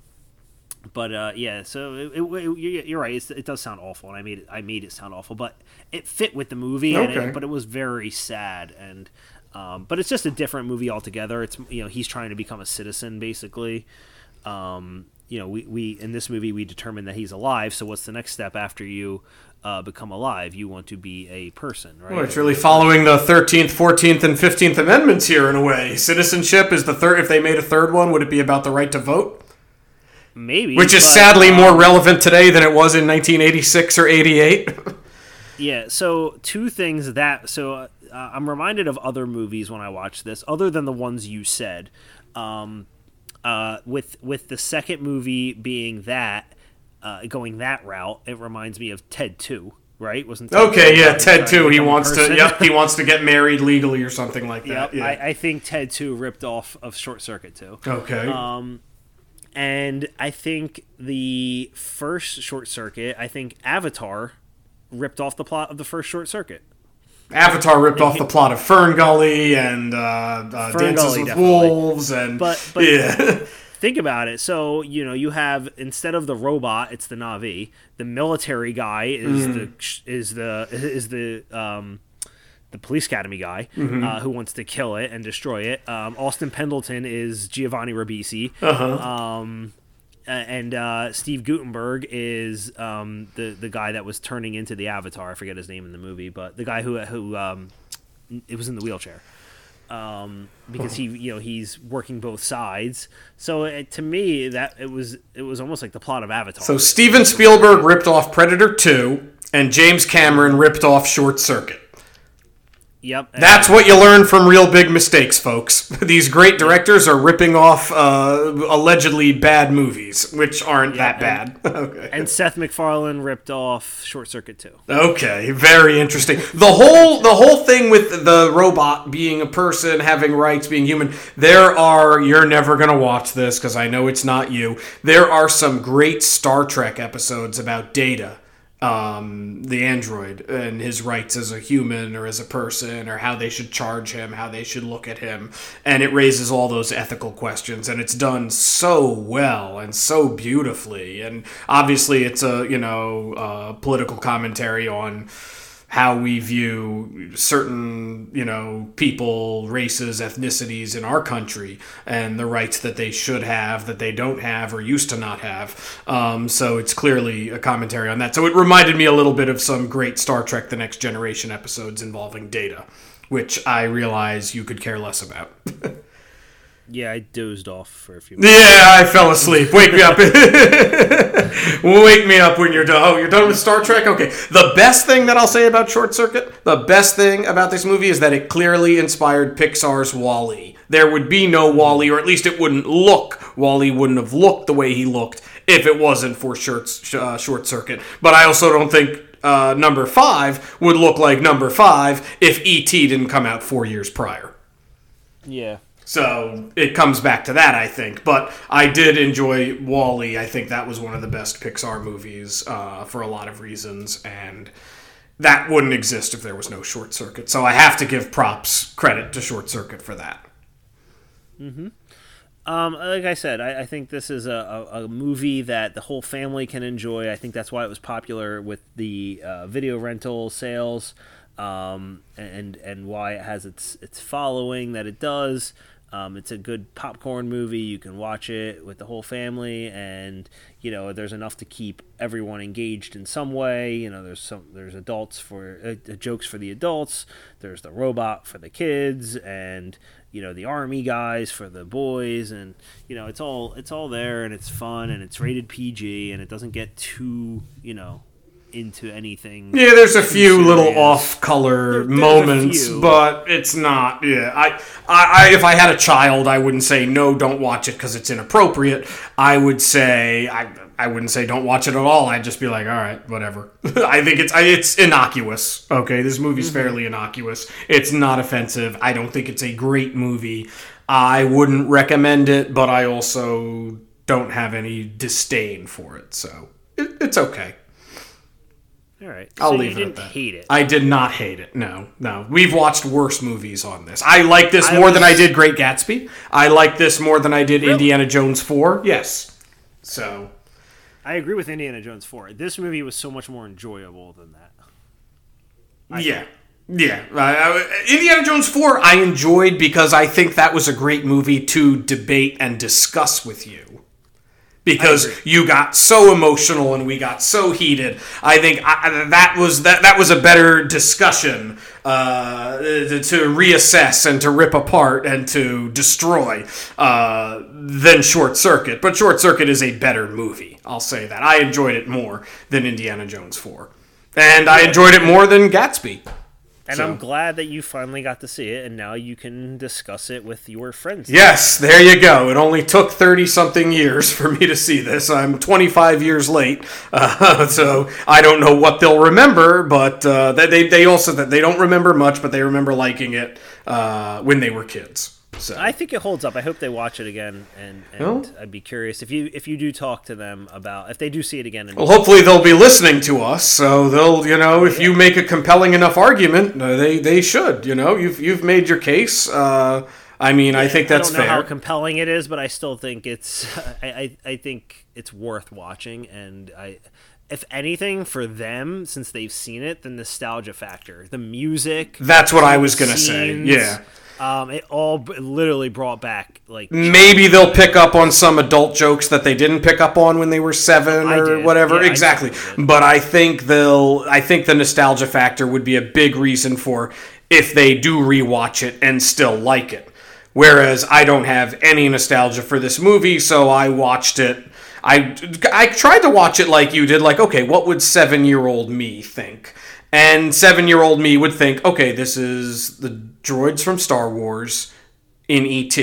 but uh, yeah, so it, it, it- you're- right. It's, it does sound awful, and I made it. I made it sound awful, but it fit with the movie. And Okay. it, but it was very sad, and um, but it's just a different movie altogether. It's you know he's trying to become a citizen basically. Um, you know, we, we in this movie we determine that he's alive. So what's the next step after you uh, become alive? You want to be a person, right? Well, it's really following the 13th, 14th, and 15th Amendments here in a way. Citizenship is the third. If they made a third one, would it be about the right to vote? Maybe, Which is but, sadly um, more relevant today than it was in 1986 or 88. Yeah, so two things that so uh, I'm reminded of other movies when I watch this, other than the ones you said. Um, uh, with with the second movie being that uh, going that route, it reminds me of Ted Two, right? Wasn't Ted okay, 2 yeah, Ted too. He wants to. Yep, he wants to get married legally or something like that. Yep, yeah. I, I think Ted Two ripped off of Short Circuit Two. okay. Um, and I think the first Short Circuit, I think Avatar ripped off the plot of the first Short Circuit. Avatar ripped off the plot of Fern Gully and uh, uh, Fern Dances Gully, with definitely. Wolves and But- but- yeah. think about it. So you know, you have instead of the robot, it's the Na'vi. The military guy is Mm. the is the is the um, the police academy guy Mm-hmm. uh, who wants to kill it and destroy it. Um, Austin Pendleton is Giovanni Ribisi. Uh-huh. Um, Uh, and uh, Steve Guttenberg is um, the the guy that was turning into the Avatar. I forget his name in the movie, but the guy who who um, it was in the wheelchair. Um, because he, you know, he's working both sides. So it, to me, that it was it was almost like the plot of Avatar. So Steven Spielberg ripped off Predator 2, and James Cameron ripped off Short Circuit. Yep. That's what you learn from Reel Big Mistakes, folks. These great directors are ripping off uh, allegedly bad movies, which aren't that bad. okay. And Seth MacFarlane ripped off Short Circuit too. Okay, very interesting. The whole the whole thing with the robot being a person, having rights, being human. There are you're never gonna watch this because I know it's not you. There are some great Star Trek episodes about Data um, the android and his rights as a human or as a person or how they should charge him, how they should look at him. And it raises all those ethical questions and it's done so well and so beautifully. And obviously it's a, you know, uh, political commentary on how we view certain, you know, people, races, ethnicities in our country and the rights that they should have, that they don't have or used to not have. Um, so it's clearly a commentary on that. So it reminded me a little bit of some great Star Trek The Next Generation episodes involving data, which I realize you could care less about. Yeah, I dozed off for a few minutes. Yeah, I fell asleep. Wake me up. Wake me up when you're done. Oh, you're done with Star Trek? Okay. The best thing that I'll say about Short Circuit, the best thing about this movie is that it clearly inspired Pixar's WALL-E. There would be no WALL-E, or at least it wouldn't look, WALL-E wouldn't have looked the way he looked if it wasn't for Short, uh, short Circuit. But I also don't think uh, number five would look like number five if E.T. didn't come out four years prior. Yeah. So it comes back to that, I think. But I did enjoy WALL-E. I think that was one of the best Pixar movies uh, for a lot of reasons, and that wouldn't exist if there was no Short Circuit. So I have to give props credit to Short Circuit for that. Um, like I said, I, I think this is a, a, a movie that the whole family can enjoy. I think that's why it was popular with the uh, video rental sales, um, and and why it has its its following that it does. Um, it's a good popcorn movie. You can watch it with the whole family, and you know there's enough to keep everyone engaged in some way. You know, there's some there's adults for uh, jokes for the adults. There's the robot for the kids, and you know the army guys for the boys, and you know it's all it's all there, and it's fun, and it's rated PG, and it doesn't get too you know into anything. Yeah, there's a few serious. little off-color there's a moments, but it's not. Yeah, I, I, I, if I had a child, I wouldn't say no, don't watch it because it's inappropriate. I would say I, I wouldn't say don't watch it at all. I'd just be like, all right, whatever. I think it's, I, it's innocuous. Okay, this movie's mm-hmm. fairly innocuous. It's not offensive. I don't think it's a great movie. I wouldn't recommend it, but I also don't have any disdain for it. So it, it's okay. All right, I'll so leave you it didn't at that. hate it. I did not hate it. No, no. We've watched worse movies on this. I like this I more than I did Great Gatsby. I like this more than I did Indiana Jones 4. Yes. So, I agree with Indiana Jones 4. This movie was so much more enjoyable than that. yeah. Yeah. Uh, uh, Indiana Jones 4 I enjoyed because I think that was a great movie to debate and discuss with you. Because you got so emotional and we got so heated, I think I, that was that that was a better discussion uh, to reassess and to rip apart and to destroy uh, than Short Circuit. But Short Circuit is a better movie. I'll say that I enjoyed it more than Indiana Jones Four, and I enjoyed it more than Gatsby. And So- I'm glad that you finally got to see it, and now you can discuss it with your friends. Yes, there you go. It only took 30 something years for me to see this. I'm 25 years late, uh, so I don't know what they'll remember, but uh, they, they, also they don't remember much, but they remember liking it uh, when they were kids. So I think it holds up. I hope they watch it again, and, and Well- I'd be curious if you if you do talk to them about if they do see it again. And well, hopefully they'll be listening to us, so they'll you know if you make a compelling enough argument, uh, they they should. You know, you've you've made your case. Uh, I mean, I think that's I don't know fair. how compelling it is, but I still think it's I, I, I think it's worth watching, and I if anything, for them, since they've seen it, the nostalgia factor, the music. That's what I was gonna say. Yeah. Um, it all b- literally brought back like Maybe they'll pick up on some adult jokes that they didn't pick up on when they were seven I or did. whatever. Yeah, exactly. definitely But I think they'll. I think the nostalgia factor would be a big reason for if they do rewatch it and still like it. Whereas I don't have any nostalgia for this movie, so I watched it. I I tried to watch it like you did. Like, okay, what would seven year old me think? And seven year old me would think, okay, this is the droids from Star Wars in ET.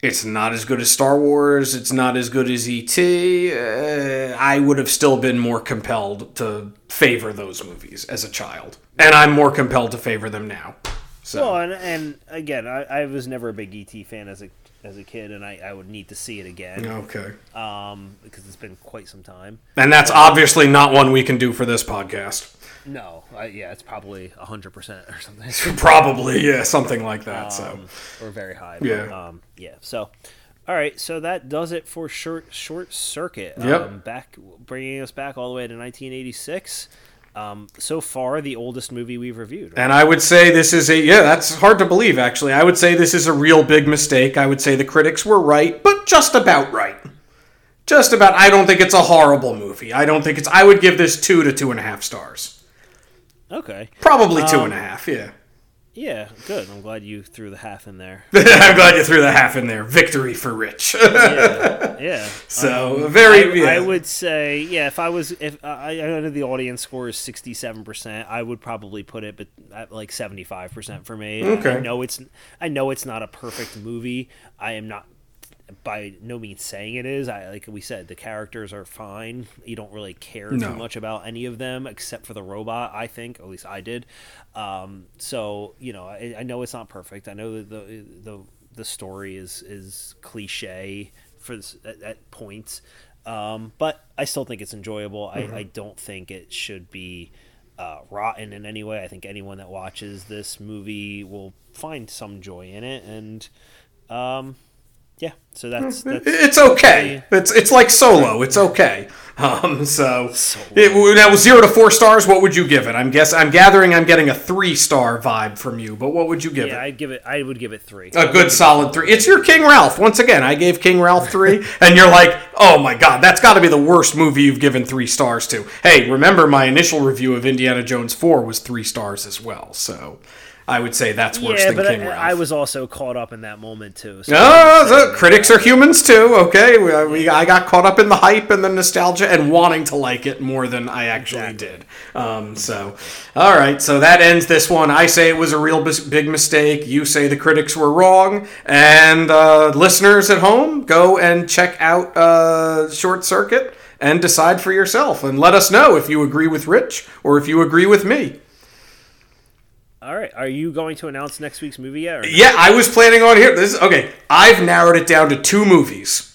It's not as good as Star Wars. It's not as good as ET. Uh, I would have still been more compelled to favor those movies as a child, and I'm more compelled to favor them now. So Well, and, and again, I, I was never a big ET fan as a as a kid, and I, I would need to see it again okay, um, because it's been quite some time. and that's obviously not one we can do for this podcast. No, yeah, it's probably hundred percent or something, Probably, yeah, something like that. So um, or very high. Yeah. Um, yeah. So, all right, so that does it for short short circuit. Yep. Um, back bringing us back all the way to 1986. Um, so far, the oldest movie we've reviewed. right? And I would say this is a yeah, that's hard to believe actually. I would say this is a real big mistake. I would say the critics were right, but just about right. Just about. I don't think it's a horrible movie. I don't think it's. I would give this two to two and a half stars. Okay. Probably two Um, and a half. Yeah. Yeah, good. I'm glad you threw the half in there. I'm glad you threw the half in there. Victory for Rich. Yeah. yeah. so very. I, yeah. I would say, yeah, if I was, if I, I know the audience score is sixty-seven percent, I would probably put it, but at like seventy-five percent for me. Okay. I know it's, I know it's not a perfect movie. I am not by no means saying it is. I like we said, the characters are fine. You don't really care No. too much about any of them except for the robot. I think, at least I did. Um, so you know, I, I know it's not perfect. I know that the the the story is is cliche for this, at, at points, um, but I still think it's enjoyable. I, I don't think it should be. Uh, rotten in any way. I think anyone that watches this movie will find some joy in it, and um, yeah. So that's that's It's okay. It's it's like Solo. It's okay. Um, so it, now zero to four stars. What would you give it? I'm guess I'm gathering. I'm getting a three star vibe from you. But what would you give yeah. it? I'd give it. I would give it three. A good solid three. It's your King Ralph. Once again, I gave King Ralph three, and you're like, oh my god, that's got to be the worst movie you've given three stars to. Hey, remember my initial review of Indiana Jones four was three stars as well. So I would say that's worse yeah, than but King I, Ralph. I was also caught up in that moment too. So Oh, the critics are humans too. Okay, we, we, I got caught up in the hype and the nostalgia and wanting to like it more than I actually did. Um, so, all right, so that ends this one. I say it was a real big mistake. You say the critics were wrong, and uh, listeners at home, go and check out uh, Short Circuit and decide for yourself, and let us know if you agree with Rich or if you agree with me. All right, are you going to announce next week's movie yet? No? Yeah, I was planning on here. This is, okay. I've narrowed it down to two movies,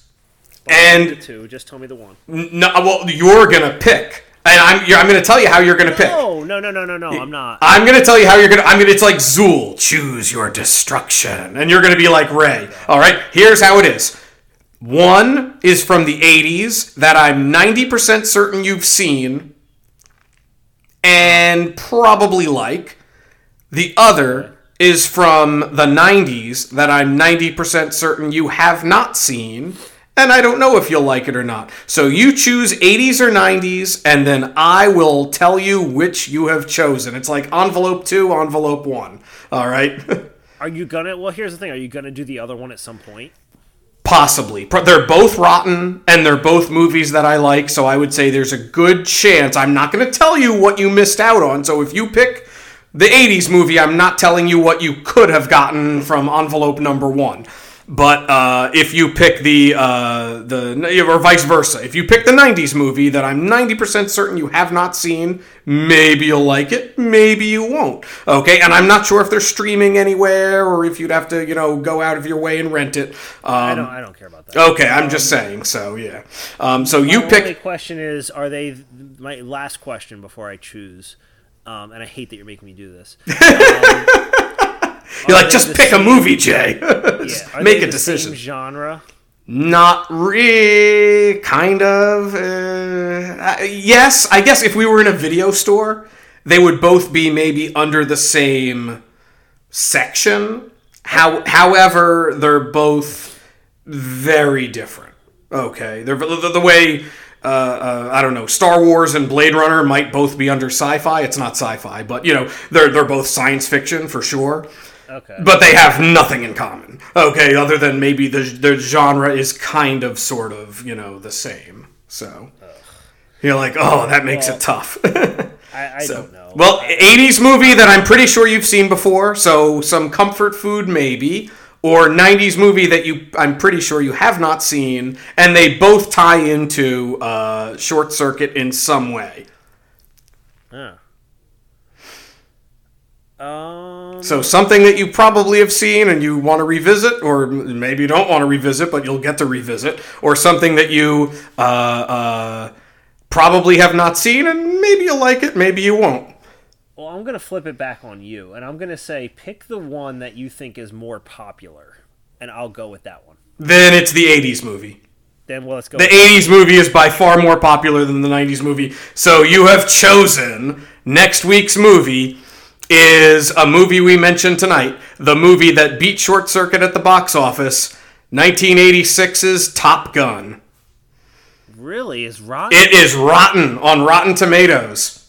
and two. Just tell me the one. No, well, you're gonna pick, and I'm you're, I'm gonna tell you how you're gonna pick. Oh no no no no no! I'm not. I'm gonna tell you how you're gonna. I'm gonna. It's like Zuul. Choose your destruction, and you're gonna be like Ray. All right. Here's how it is. One is from the '80s that I'm 90% certain you've seen, and probably like. The other is from the 90s that I'm 90% certain you have not seen, and I don't know if you'll like it or not. So you choose 80s or 90s, and then I will tell you which you have chosen. It's like envelope two, envelope one. All right? Are you gonna? Well, here's the thing. Are you gonna do the other one at some point? Possibly. They're both rotten, and they're both movies that I like, so I would say there's a good chance. I'm not going to tell you what you missed out on, so if you pick the 80s movie, I'm not telling you what you could have gotten from envelope number one. But uh, if you pick the uh, the or vice versa, if you pick the '90s movie that I'm 90% certain you have not seen, maybe you'll like it, maybe you won't. Okay, and I'm not sure if they're streaming anywhere or if you'd have to, you know, go out of your way and rent it. Um, I don't. I don't care about that. Okay, I'm just saying. So yeah. Um, so you My pick. only question is: Are they my last question before I choose? Um, and I hate that you're making me do this. You're like, just pick a movie, Jay. Yeah, make a decision. Same genre. Not really, kind of. Uh, yes, I guess if we were in a video store, they would both be maybe under the same section. How, however, they're both very different. Okay, they're the, the way uh, uh, I don't know, Star Wars and Blade Runner might both be under sci-fi. It's not sci-fi, but you know, they're they're both science fiction for sure. Okay. But they have nothing in common. Okay, other than maybe the the genre is kind of sort of, you know, the same. So you're like, "Oh, that makes Well, it tough." I, I So- don't know. Well, 80s movie that I'm pretty sure you've seen before, so some comfort food maybe, or 90s movie that you I'm pretty sure you have not seen, and they both tie into uh, Short Circuit in some way. Yeah. Um. So something that you probably have seen and you want to revisit, or maybe you don't want to revisit, but you'll get to revisit, or something that you uh, uh, probably have not seen, and maybe you'll like it, maybe you won't. Well, I'm gonna flip it back on you, and I'm gonna say pick the one that you think is more popular, and I'll go with that one. Then it's the 80s movie. Then well, let's go. The with- 80s movie is by far more popular than the 90s movie. So you have chosen next week's movie is a movie we mentioned tonight, the movie that beat Short Circuit at the box office, 1986's Top Gun. really is rotten. It is rotten on Rotten Tomatoes.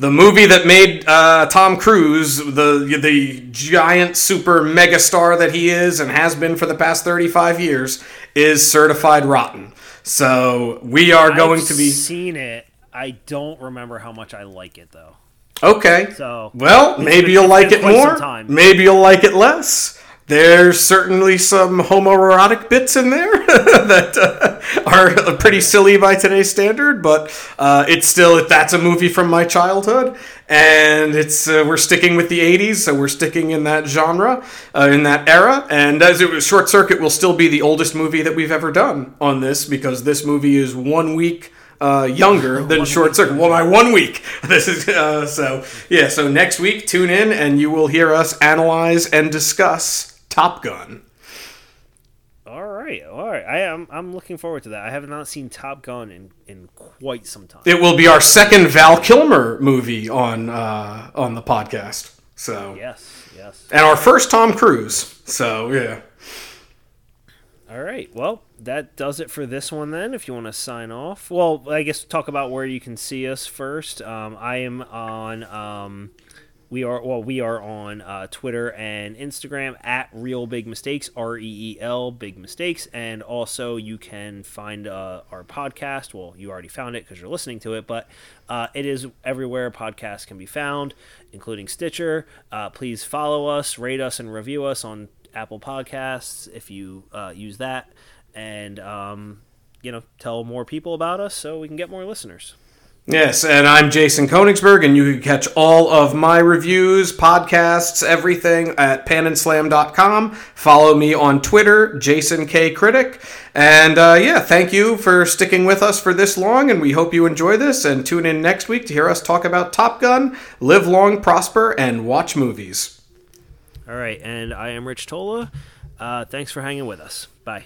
The movie that made uh, Tom Cruise the the giant super megastar that he is and has been for the past 35 years is certified rotten. So we are going I've to be seen it. I don't remember how much I like it though. okay. So Well, maybe you'll like it more. Maybe you'll like it less. There's certainly some homoerotic bits in there that uh, are pretty silly by today's standard, but uh, it's still that's a movie from my childhood, and it's uh, we're sticking with the '80s, so we're sticking in that genre, uh, in that era, and as it was, Short Circuit will still be the oldest movie that we've ever done on this because this movie is one week uh, younger than Short Circuit. Well, by one week. This is uh, so yeah. So next week, tune in and you will hear us analyze and discuss Top Gun. all right, all right. I am. I'm looking forward to that. I have not seen Top Gun in in quite some time. It will be our second Val Kilmer movie on uh, on the podcast. So Yes, yes. and our first Tom Cruise. So yeah. All right. Well, that does it for this one then. If you want to sign off, well, I guess talk about where you can see us first. Um, I am on. Um, we are well. We are on uh, Twitter and Instagram at Reel Big Mistakes. R E E L Big Mistakes, and also you can find uh, our podcast. Well, you already found it because you're listening to it, but uh, it is everywhere podcasts can be found, including Stitcher. Uh, please follow us, rate us, and review us on Apple Podcasts if you uh, use that, and um, you know tell more people about us so we can get more listeners. Yes, and I'm Jason Konigsberg, and you can catch all of my reviews, podcasts, everything at panandslam.com. Follow me on Twitter, Jason K. Critic. And uh, yeah, thank you for sticking with us for this long, and we hope you enjoy this. And tune in next week to hear us talk about Top Gun, live long, prosper, and watch movies. All right, and I am Rich Tola. Uh, thanks for hanging with us. Bye.